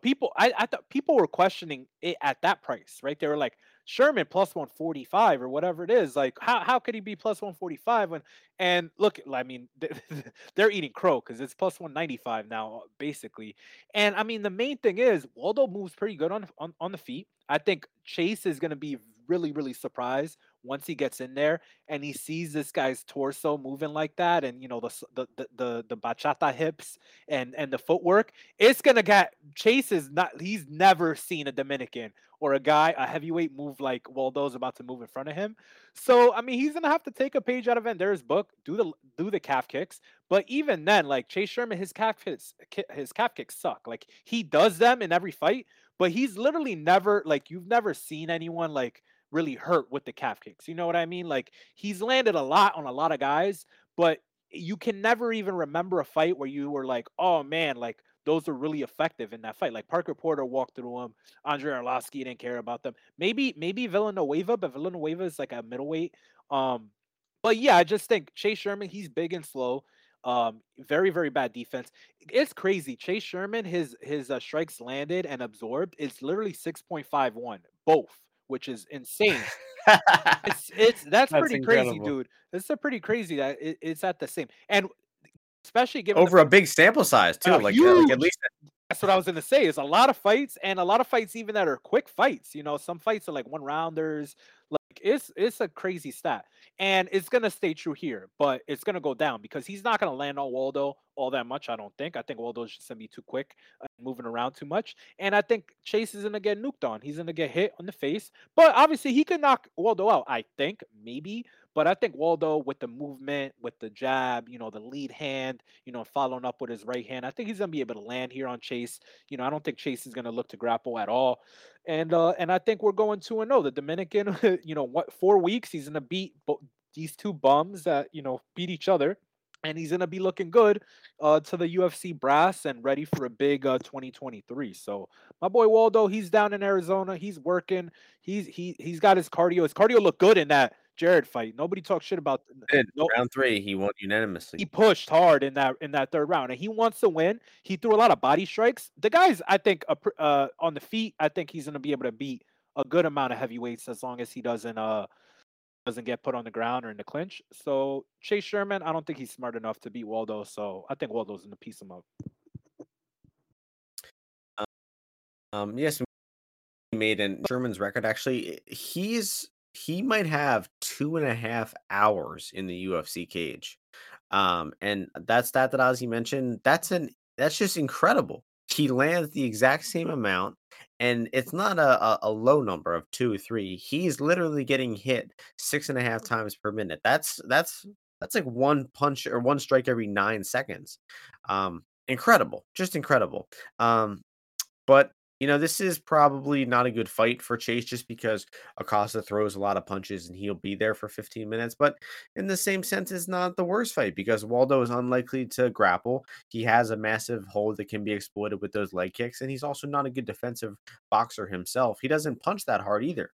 people I, I thought people were questioning it at that price, right? They were like, Sherman plus 145 or whatever it is. Like, how, how could he be plus 145 when and look, I mean, (laughs) they're eating crow because it's plus 195 now, basically. And I mean, the main thing is Waldo moves pretty good on on, on the feet. I think Chase is gonna be really, really surprised once he gets in there and he sees this guy's torso moving like that and you know the the the the, bachata hips and and the footwork it's gonna get Chase is not he's never seen a Dominican or a guy a heavyweight move like Waldo's about to move in front of him. So I mean he's gonna have to take a page out of Vanderaa's book, do the do the calf kicks. But even then, like Chase Sherman, his calf kicks his calf kicks suck. Like he does them in every fight, but he's literally never like you've never seen anyone like really hurt with the calf kicks. You know what I mean? Like he's landed a lot on a lot of guys, but you can never even remember a fight where you were like, oh man, like those are really effective in that fight. Like Parker Porter walked through them. Andrei Arlovsky didn't care about them. Maybe maybe Villanueva, but Villanueva is like a middleweight. Um, but yeah, I just think Chase Sherman, he's big and slow. Um, very very bad defense. It's crazy. Chase Sherman, his his uh, strikes landed and absorbed is literally six point five one both, which is insane. (laughs) it's it's that's, That's pretty crazy, incredible. dude. It's a pretty crazy that it, it's at the same and especially given the Over a big sample size too, like uh, like at least that's what I was gonna say. Is a lot of fights and a lot of fights even that are quick fights. You know, some fights are like one rounders. It's it's a crazy stat, and it's gonna stay true here, but it's gonna go down because he's not gonna land on Waldo all that much. I don't think. I think Waldo's just gonna be too quick, uh, moving around too much, and I think Chase is gonna get nuked on. He's gonna get hit on the face, but obviously he could knock Waldo out. I think maybe, but I think Waldo with the movement, with the jab, you know, the lead hand, you know, following up with his right hand, I think he's gonna be able to land here on Chase. You know, I don't think Chase is gonna look to grapple at all. And uh and I think we're going two and zero. The Dominican, (laughs) you know, what four weeks he's gonna beat these two bums that you know beat each other, and he's gonna be looking good uh to the UFC brass and ready for a big uh 2023. So my boy Waldo, he's down in Arizona. He's working. He's he he's got his cardio. His cardio looked good in that Jared fight. Nobody talks shit about did. no, round three he won unanimously. he pushed hard in that in that third round, and he wants to win. He threw a lot of body strikes. The guy's, I think, uh, on the feet. I think he's gonna be able to beat a good amount of heavyweights as long as he doesn't uh doesn't get put on the ground or in the clinch. So Chase Sherman, I don't think he's smart enough to beat Waldo. So I think Waldo's gonna piece him up. Um, yes, he made an Sherman's record. Actually, he's he might have two and a half hours in the UFC cage. Um, and that's that stat that Ozzy mentioned, that's an that's just incredible. He lands the exact same amount, and it's not a, a, a low number of two or three. He's literally getting hit six and a half times per minute. That's that's that's like one punch or one strike every nine seconds. Um, incredible, just incredible. Um, but you know, this is probably not a good fight for Chase just because Acosta throws a lot of punches and he'll be there for 15 minutes. But in the same sense, it's not the worst fight because Waldo is unlikely to grapple. He has a massive hold that can be exploited with those leg kicks, and he's also not a good defensive boxer himself. He doesn't punch that hard either.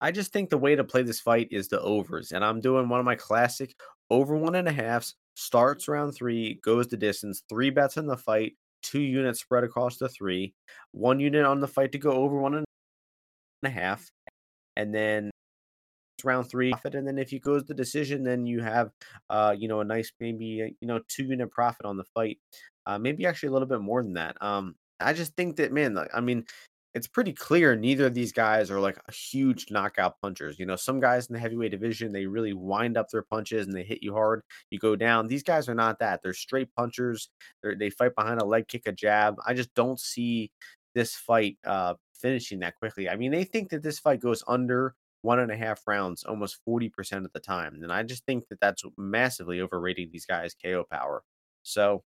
I just think the way to play this fight is the overs, and I'm doing one of my classic over one and a halves. Starts round three, goes the distance, three bets on the fight, two units spread across the three, one unit on the fight to go over one and a half, and then round three profit. And then if you goes the decision, then you have uh, you know, a nice maybe uh, you know, two unit profit on the fight. Uh maybe actually a little bit more than that. Um I just think that man, like, I mean, it's pretty clear neither of these guys are like a huge knockout punchers. You know, some guys in the heavyweight division, they really wind up their punches and they hit you hard. You go down. These guys are not that. They're straight punchers. They're, they fight behind a leg kick, a jab. I just don't see this fight uh, finishing that quickly. I mean, they think that this fight goes under one and a half rounds almost 40% of the time. And I just think that that's massively overrating these guys' KO power. So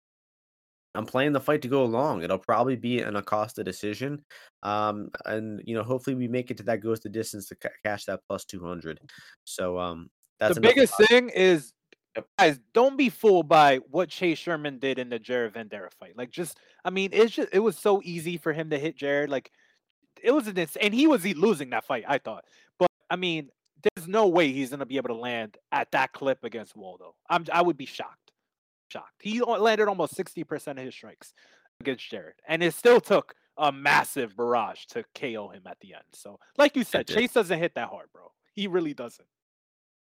I'm playing the fight to go along. It'll probably be an Acosta decision. Um, and you know, hopefully we make it to that goes the distance to ca- cash that plus 200. So um that's the biggest about- thing is guys don't be fooled by what chase sherman did in the jared vanderaa fight like just i mean it's just it was so easy for him to hit jared like it was an ins- and he was losing that fight i thought but i mean there's no way he's going to be able to land at that clip against waldo i'm i would be shocked shocked he landed almost 60% of his strikes against jared and it still took a massive barrage to ko him at the end so like you said chase doesn't hit that hard bro he really doesn't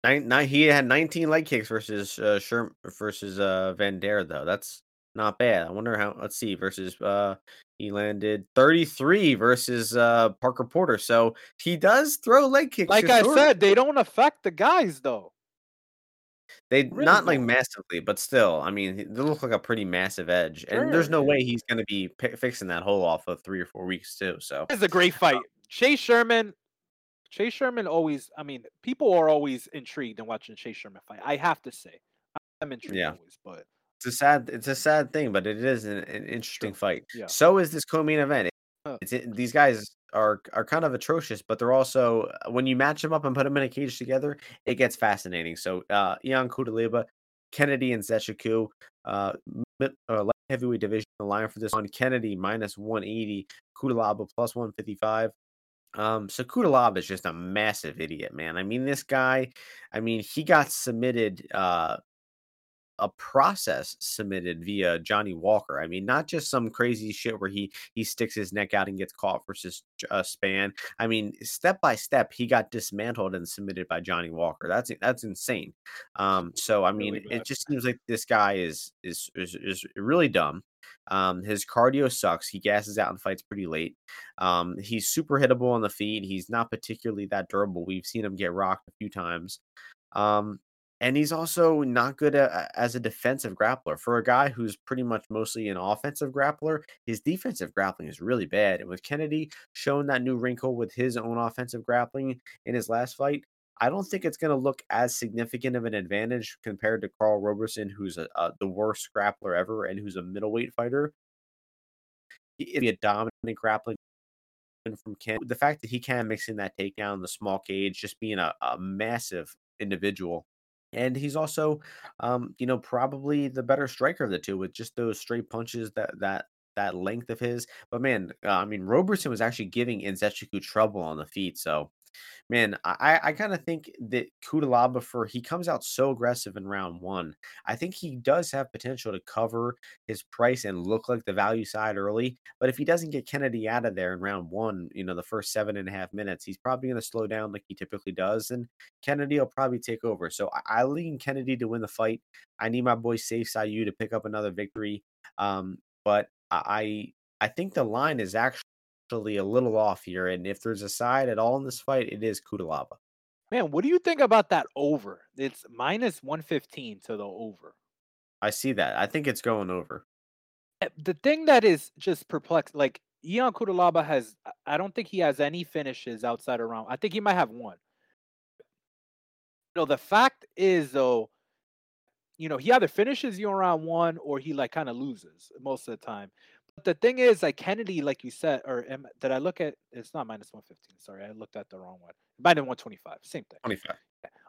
Nine, nine, he had 19 leg kicks versus uh Sherm versus uh Vanderaa though. That's not bad. I wonder how let's see versus uh he landed 33 versus uh Parker Porter. So he does throw leg kicks. like I said, they don't affect the guys though. They Really not like massively, but still, I mean, they look like a pretty massive edge, and there's no yeah. way he's going to be pi fixing that hole off of three or four weeks too. So It's a great uh fight. Chase Sherman, Chase Sherman always. I mean, people are always intrigued in watching Chase Sherman fight. I have to say, I'm intrigued Yeah. always. But it's a sad, it's a sad thing, but it is an, an interesting True. fight. Yeah. So is this co-main event. Uh, it's it, uh, these guys are are kind of atrocious, but they're also when you match them up and put them in a cage together, it gets fascinating. So uh Ian Kennedy and Nzechukwu, uh, uh heavyweight division the line for this one Kennedy minus 180, Cutelaba plus 155. Um, so Cutelaba is just a massive idiot, man. I mean, this guy, I mean, he got submitted uh a process submitted via Johnny Walker. I mean, not just some crazy shit where he he sticks his neck out and gets caught versus uh, Spann. I mean, step by step, he got dismantled and submitted by Johnny Walker. That's that's insane. Um, so I mean, really it just seems like this guy is is is, is really dumb. Um, his cardio sucks. He gasses out and fights pretty late. Um, he's super hittable on the feet. He's not particularly that durable. We've seen him get rocked a few times. Um, and he's also not good at, as a defensive grappler. For a guy who's pretty much mostly an offensive grappler, his defensive grappling is really bad. And with Kennedy showing that new wrinkle with his own offensive grappling in his last fight, I don't think it's going to look as significant of an advantage compared to Karl Roberson, who's a, a, the worst grappler ever and who's a middleweight fighter. He'd be a dominant grappling from Ken. The fact that he can mix in that takedown, the small cage, just being a, a massive individual and he's also, um, you know, probably the better striker of the two with just those straight punches that that that length of his. But man, uh, I mean, Roberson was actually giving Nzechukwu trouble on the feet. So man, I, I kind of think that Cutelaba for he comes out so aggressive in round one. I think he does have potential to cover his price and look like the value side early. But if he doesn't get Kennedy out of there in round one, you know, the first seven and a half minutes, he's probably going to slow down like he typically does, and Kennedy will probably take over. So I, I lean Kennedy to win the fight. I need my boy Safe you to pick up another victory. Um, but I I think the line is actually actually a little off here. And if there's a side at all in this fight, it is Cutelaba. Man, what do you think about that over? It's minus 115 to the over. I see that. I think it's going over. Eh, the thing that is just perplexed, like Ion Cutelaba has, I don't think he has any finishes outside of round. I think he might have one. You know, the fact is though, you know, he either finishes you on round one or he like kind of loses most of the time. But the thing is, like Kennedy, like you said, or am, did I look at? It's not minus one fifteen. Sorry, I looked at the wrong one. Minus one twenty five. Same thing. Twenty five.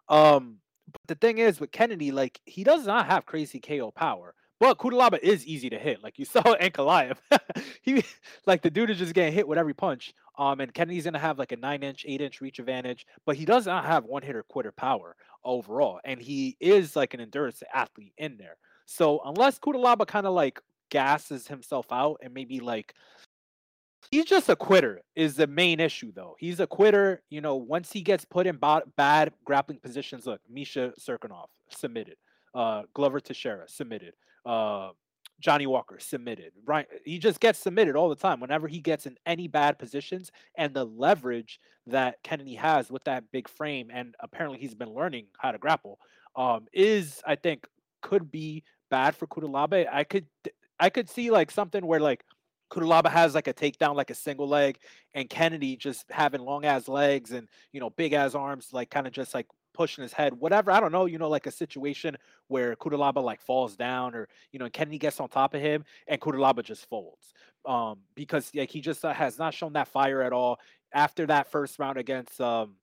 Um, but the thing is with Kennedy, like he does not have crazy KO power. But Cutelaba is easy to hit, like you (laughs) saw Ankalaev. (laughs) he like the dude is just getting hit with every punch. Um, and Kennedy's gonna have like a nine inch, eight inch reach advantage, but he does not have one hitter quitter power overall, and he is like an endurance athlete in there. So unless Cutelaba kind of like gasses himself out and maybe like he's just a quitter is the main issue though. He's a quitter you know once he gets put in ba- bad grappling positions look misha Cirkunov submitted. Uh glover teixeira submitted. Uh johnny walker submitted. Right he just gets submitted all the time whenever he gets in any bad positions and the leverage that kennedy has with that big frame and apparently he's been learning how to grapple um is i think could be bad for Cutelaba. I could I could see like something where like Cutelaba has like a takedown, like a single leg, and Kennedy just having long ass legs and you know big ass arms, like kind of just like pushing his head, whatever. I don't know, you know, like a situation where Cutelaba like falls down, or you know, Kennedy gets on top of him, and Cutelaba just folds, um, because like he just uh, has not shown that fire at all after that first round against um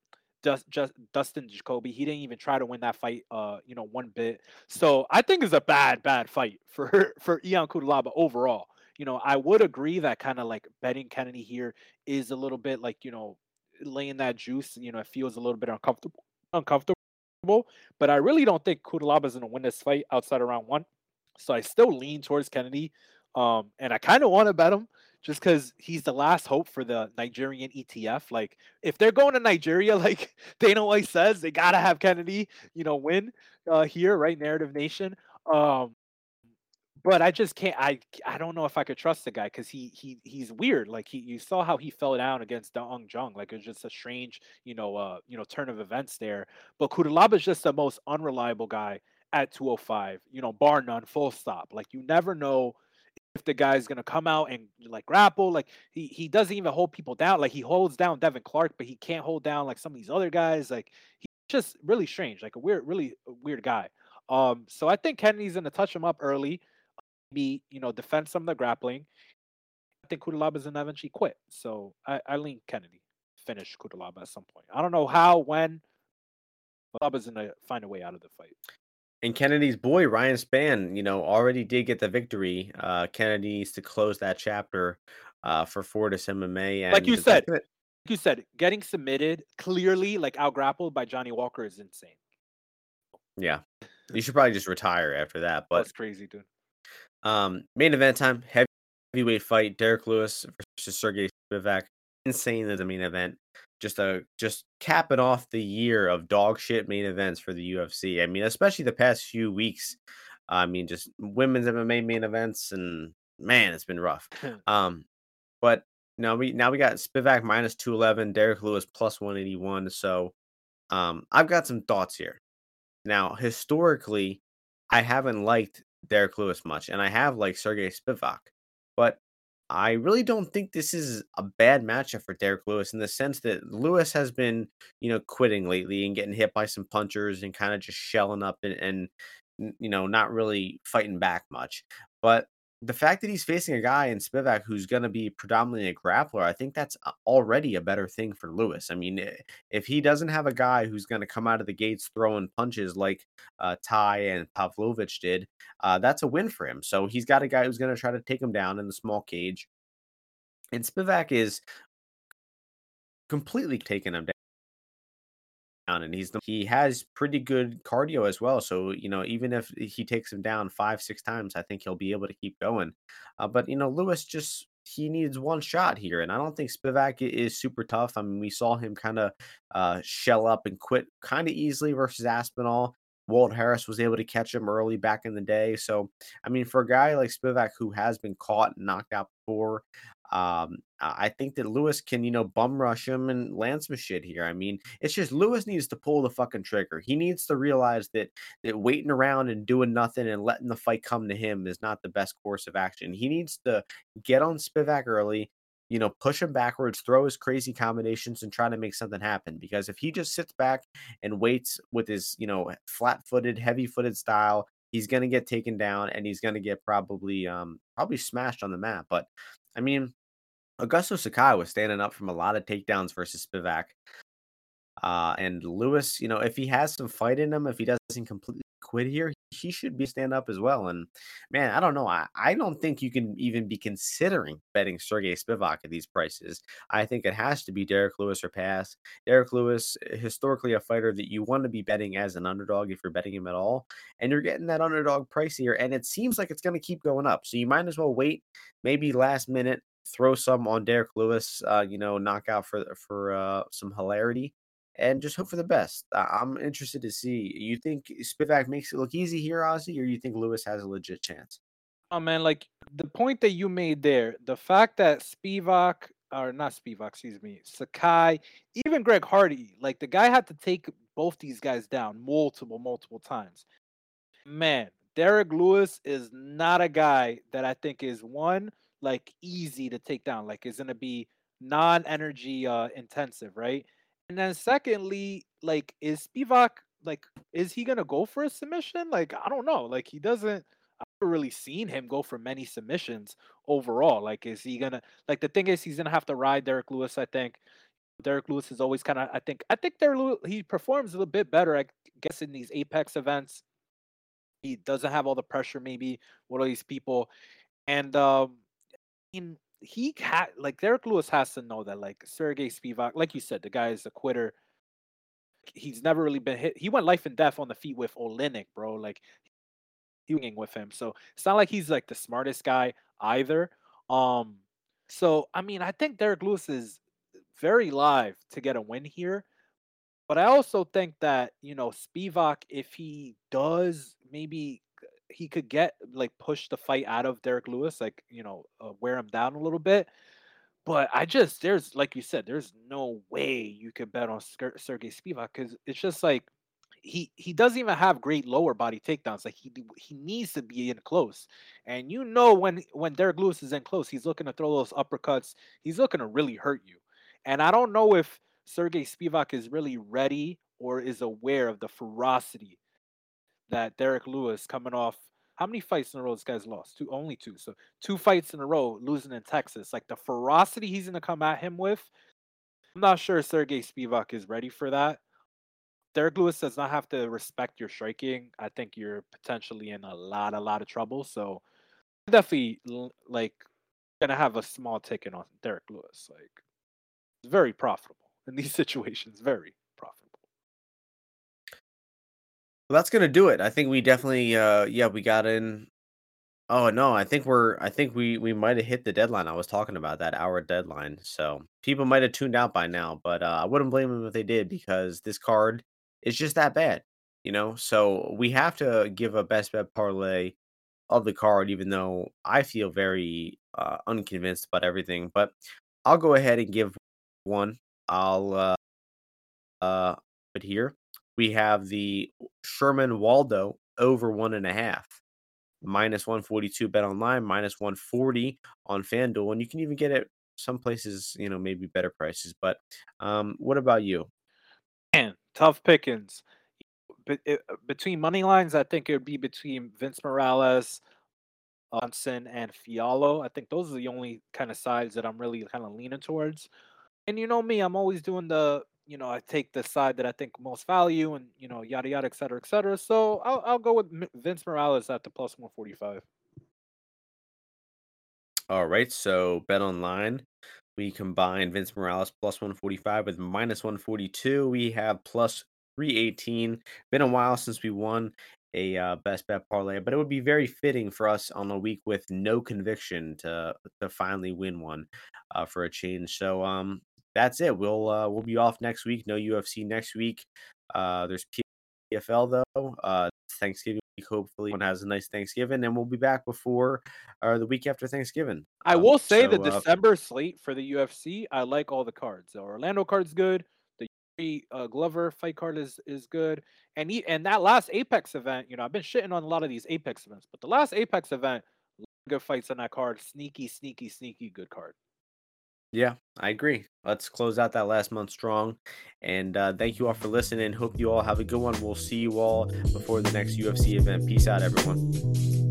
just, just Dustin Jacoby. He didn't even try to win that fight, uh, you know, one bit. So I think it's a bad, bad fight (laughs) for for Ion Cutelaba overall. You know, I would agree that kind of like betting Kennedy here is a little bit like you know laying that juice. You know, it feels a little bit uncomfortable, uncomfortable. But I really don't think Cutelaba is going to win this fight outside of round one. So I still lean towards Kennedy, um, and I kind of want to bet him just because he's the last hope for the Nigerian ETF. Like, if they're going to Nigeria, (laughs) like Dana White says, they gotta have Kennedy, you know, win uh, here, right? Narrative Nation. Um, but I just can't. I I don't know if I could trust the guy because he he he's weird. Like he, you saw how he fell down against Dong Jung. Like it was just a strange, you know, uh, you know, turn of events there. But Cutelaba is just the most unreliable guy at 205. You know, bar none, full stop. Like you never know if the guy's gonna come out and like grapple. Like he he doesn't even hold people down. Like he holds down Devin Clark, but he can't hold down like some of these other guys. Like he's just really strange, like a weird, really weird guy. Um, so I think Kennedy's gonna touch him up early, be you know defend some of the grappling. I think Cutelaba gonna eventually quit. So I, I lean Kennedy finish Cutelaba at some point. I don't know how, when. Cutelaba's gonna find a way out of the fight. And Kennedy's boy Ryan Spann, you know, already did get the victory. Uh, Kennedy needs to close that chapter uh, for Fortis MMA. And like you said, like you said, getting submitted clearly, like out grappled by Johnny Walker, is insane. Yeah, You should probably just retire after that. But That's crazy, dude. um, main event time, heavyweight fight: Derrick Lewis versus Sergey Spivac. Insane as a main event. Just a just capping off the year of dog shit main events for the UFC. I mean, especially the past few weeks. I mean, just women's MMA main events, and man, it's been rough. (laughs) Um, but now we now we got Spivac minus two eleven, Derrick Lewis plus one eighty one. So, um, I've got some thoughts here. Now, historically, I haven't liked Derrick Lewis much, and I have liked Sergey Spivac, I really don't think this is a bad matchup for Derrick Lewis in the sense that Lewis has been, you know, quitting lately and getting hit by some punchers and kind of just shelling up and, and you know, not really fighting back much. But the fact that he's facing a guy in Spivac who's going to be predominantly a grappler, I think that's already a better thing for Lewis. I mean, if he doesn't have a guy who's going to come out of the gates throwing punches like uh, Tai and Pavlovich did, uh, that's a win for him. So he's got a guy who's going to try to take him down in the small cage. And Spivac is completely taking him down, and he's the, he has pretty good cardio as well. So you know, even if he takes him down five six times, I think he'll be able to keep going. Uh, but you know, Lewis just he needs one shot here, and I don't think Spivac is super tough. I mean, we saw him kind of uh, shell up and quit kind of easily versus Aspinall. Walt Harris was able to catch him early back in the day. So, I mean, for a guy like Spivac who has been caught and knocked out before, um, I think that Lewis can, you know, bum rush him and land some shit here. I mean, it's just Lewis needs to pull the fucking trigger. He needs to realize that that waiting around and doing nothing and letting the fight come to him is not the best course of action. He needs to get on Spivac early, you know, push him backwards, throw his crazy combinations, and try to make something happen. Because if he just sits back and waits with his, you know, flat-footed, heavy-footed style, he's gonna get taken down and he's gonna get probably um probably smashed on the mat. But I mean Augusto Sakai was standing up from a lot of takedowns versus Spivac. Uh, and Lewis, you know, if he has some fight in him, if he doesn't completely quit here, he should be stand up as well. And man, I don't know. I, I don't think you can even be considering betting Sergey Spivac at these prices. I think it has to be Derrick Lewis or pass. Derrick Lewis, eh, historically a fighter that you want to be betting as an underdog if you're betting him at all. And you're getting that underdog price here, and it seems like it's going to keep going up. So you might as well wait, maybe last minute, throw some on Derrick Lewis, uh, you know, knockout for for uh, some hilarity and just hope for the best. I'm interested to see. You think Spivac makes it look easy here, Ozzy, or you think Lewis has a legit chance? Oh man, like the point that you made there, the fact that Spivac or not Spivac, excuse me, Sakai, even Greg Hardy, like the guy had to take both these guys down multiple, multiple times. Man, Derrick Lewis is not a guy that I think is one like easy to take down. Like is gonna be non-energy uh intensive, right? And then secondly, like is Spivac like is he gonna go for a submission? Like I don't know. Like he doesn't I've really seen him go for many submissions overall. Like, is he gonna like the thing is he's gonna have to ride Derrick Lewis, I think. Derrick Lewis is always kind of I think I think Lew- he performs a little bit better, I guess, in these Apex events. He doesn't have all the pressure maybe with all these people. And um mean he had like Derrick Lewis has to know that like Sergey Spivac, like you said, the guy is a quitter. He's never really been hit. He went life and death on the feet with Oleinik, bro. Like hewing with him. So it's not like he's like the smartest guy either. Um, so I mean, I think Derrick Lewis is very live to get a win here. But I also think that, you know, Spivac, if he does maybe he could get like push the fight out of Derrick Lewis, like, you know, uh, wear him down a little bit. But I just there's like you said, there's no way you could bet on Sker- Sergey Spivac because it's just like he he doesn't even have great lower body takedowns. Like he he needs to be in close, and you know when when Derrick Lewis is in close, he's looking to throw those uppercuts. He's looking to really hurt you, and I don't know if Sergey Spivac is really ready or is aware of the ferocity that Derrick Lewis coming off. How many fights in a row this guy's lost? Two, only two. So two fights in a row, losing in Texas. Like the ferocity he's gonna come at him with. I'm not sure Sergey Spivac is ready for that. Derrick Lewis does not have to respect your striking. I think you're potentially in a lot, a lot of trouble. So definitely like gonna have a small ticket on Derrick Lewis. Like very profitable in these (laughs) situations. Very Well, that's gonna do it. I think we definitely, uh, yeah, we got in. Oh no, I think we're. I think we we might have hit the deadline. I was talking about that hour deadline. So people might have tuned out by now, but uh, I wouldn't blame them if they did because this card is just that bad. You know, so we have to give a best bet parlay of the card, even though I feel very uh, unconvinced about everything. But I'll go ahead and give one. I'll uh, uh, but here we have the Sherman Waldo over one and a half, minus 142 bet online, minus 140 on FanDuel. And you can even get it some places, you know, maybe better prices. But um, what about you? Man, tough pickings. Be- it- uh, between money lines, I think it would be between Vince Morales, Johnson, and Fialho. I think those are the only kind of sides that I'm really kind of leaning towards. And you know me, I'm always doing the, you know, I take the side that I think most value and, you know, yada, yada, et cetera, et cetera. So I'll, I'll go with Vince Morales at the plus 145. All right, so BetOnline. We combine Vince Morales plus 145 with minus 142. We have plus 318. Been a while since we won a uh, best bet parlay, but it would be very fitting for us on a week with no conviction to to finally win one uh, for a change. So um, that's it. We'll uh, we'll be off next week. No UFC next week. Uh, there's PFL though. Uh, Thanksgiving week. Hopefully, everyone has a nice Thanksgiving, and we'll be back before or the week after Thanksgiving. I Um, will say the so uh, December slate for the UFC, I like all the cards. The Orlando card's good. The uh, Glover fight card is is good, and he, and that last Apex event, you know, I've been shitting on a lot of these Apex events, but the last Apex event, good fights on that card. Sneaky, sneaky, sneaky good card. Yeah, I agree. Let's close out that last month strong. And uh, thank you all for listening. Hope you all have a good one. We'll see you all before the next UFC event. Peace out, everyone.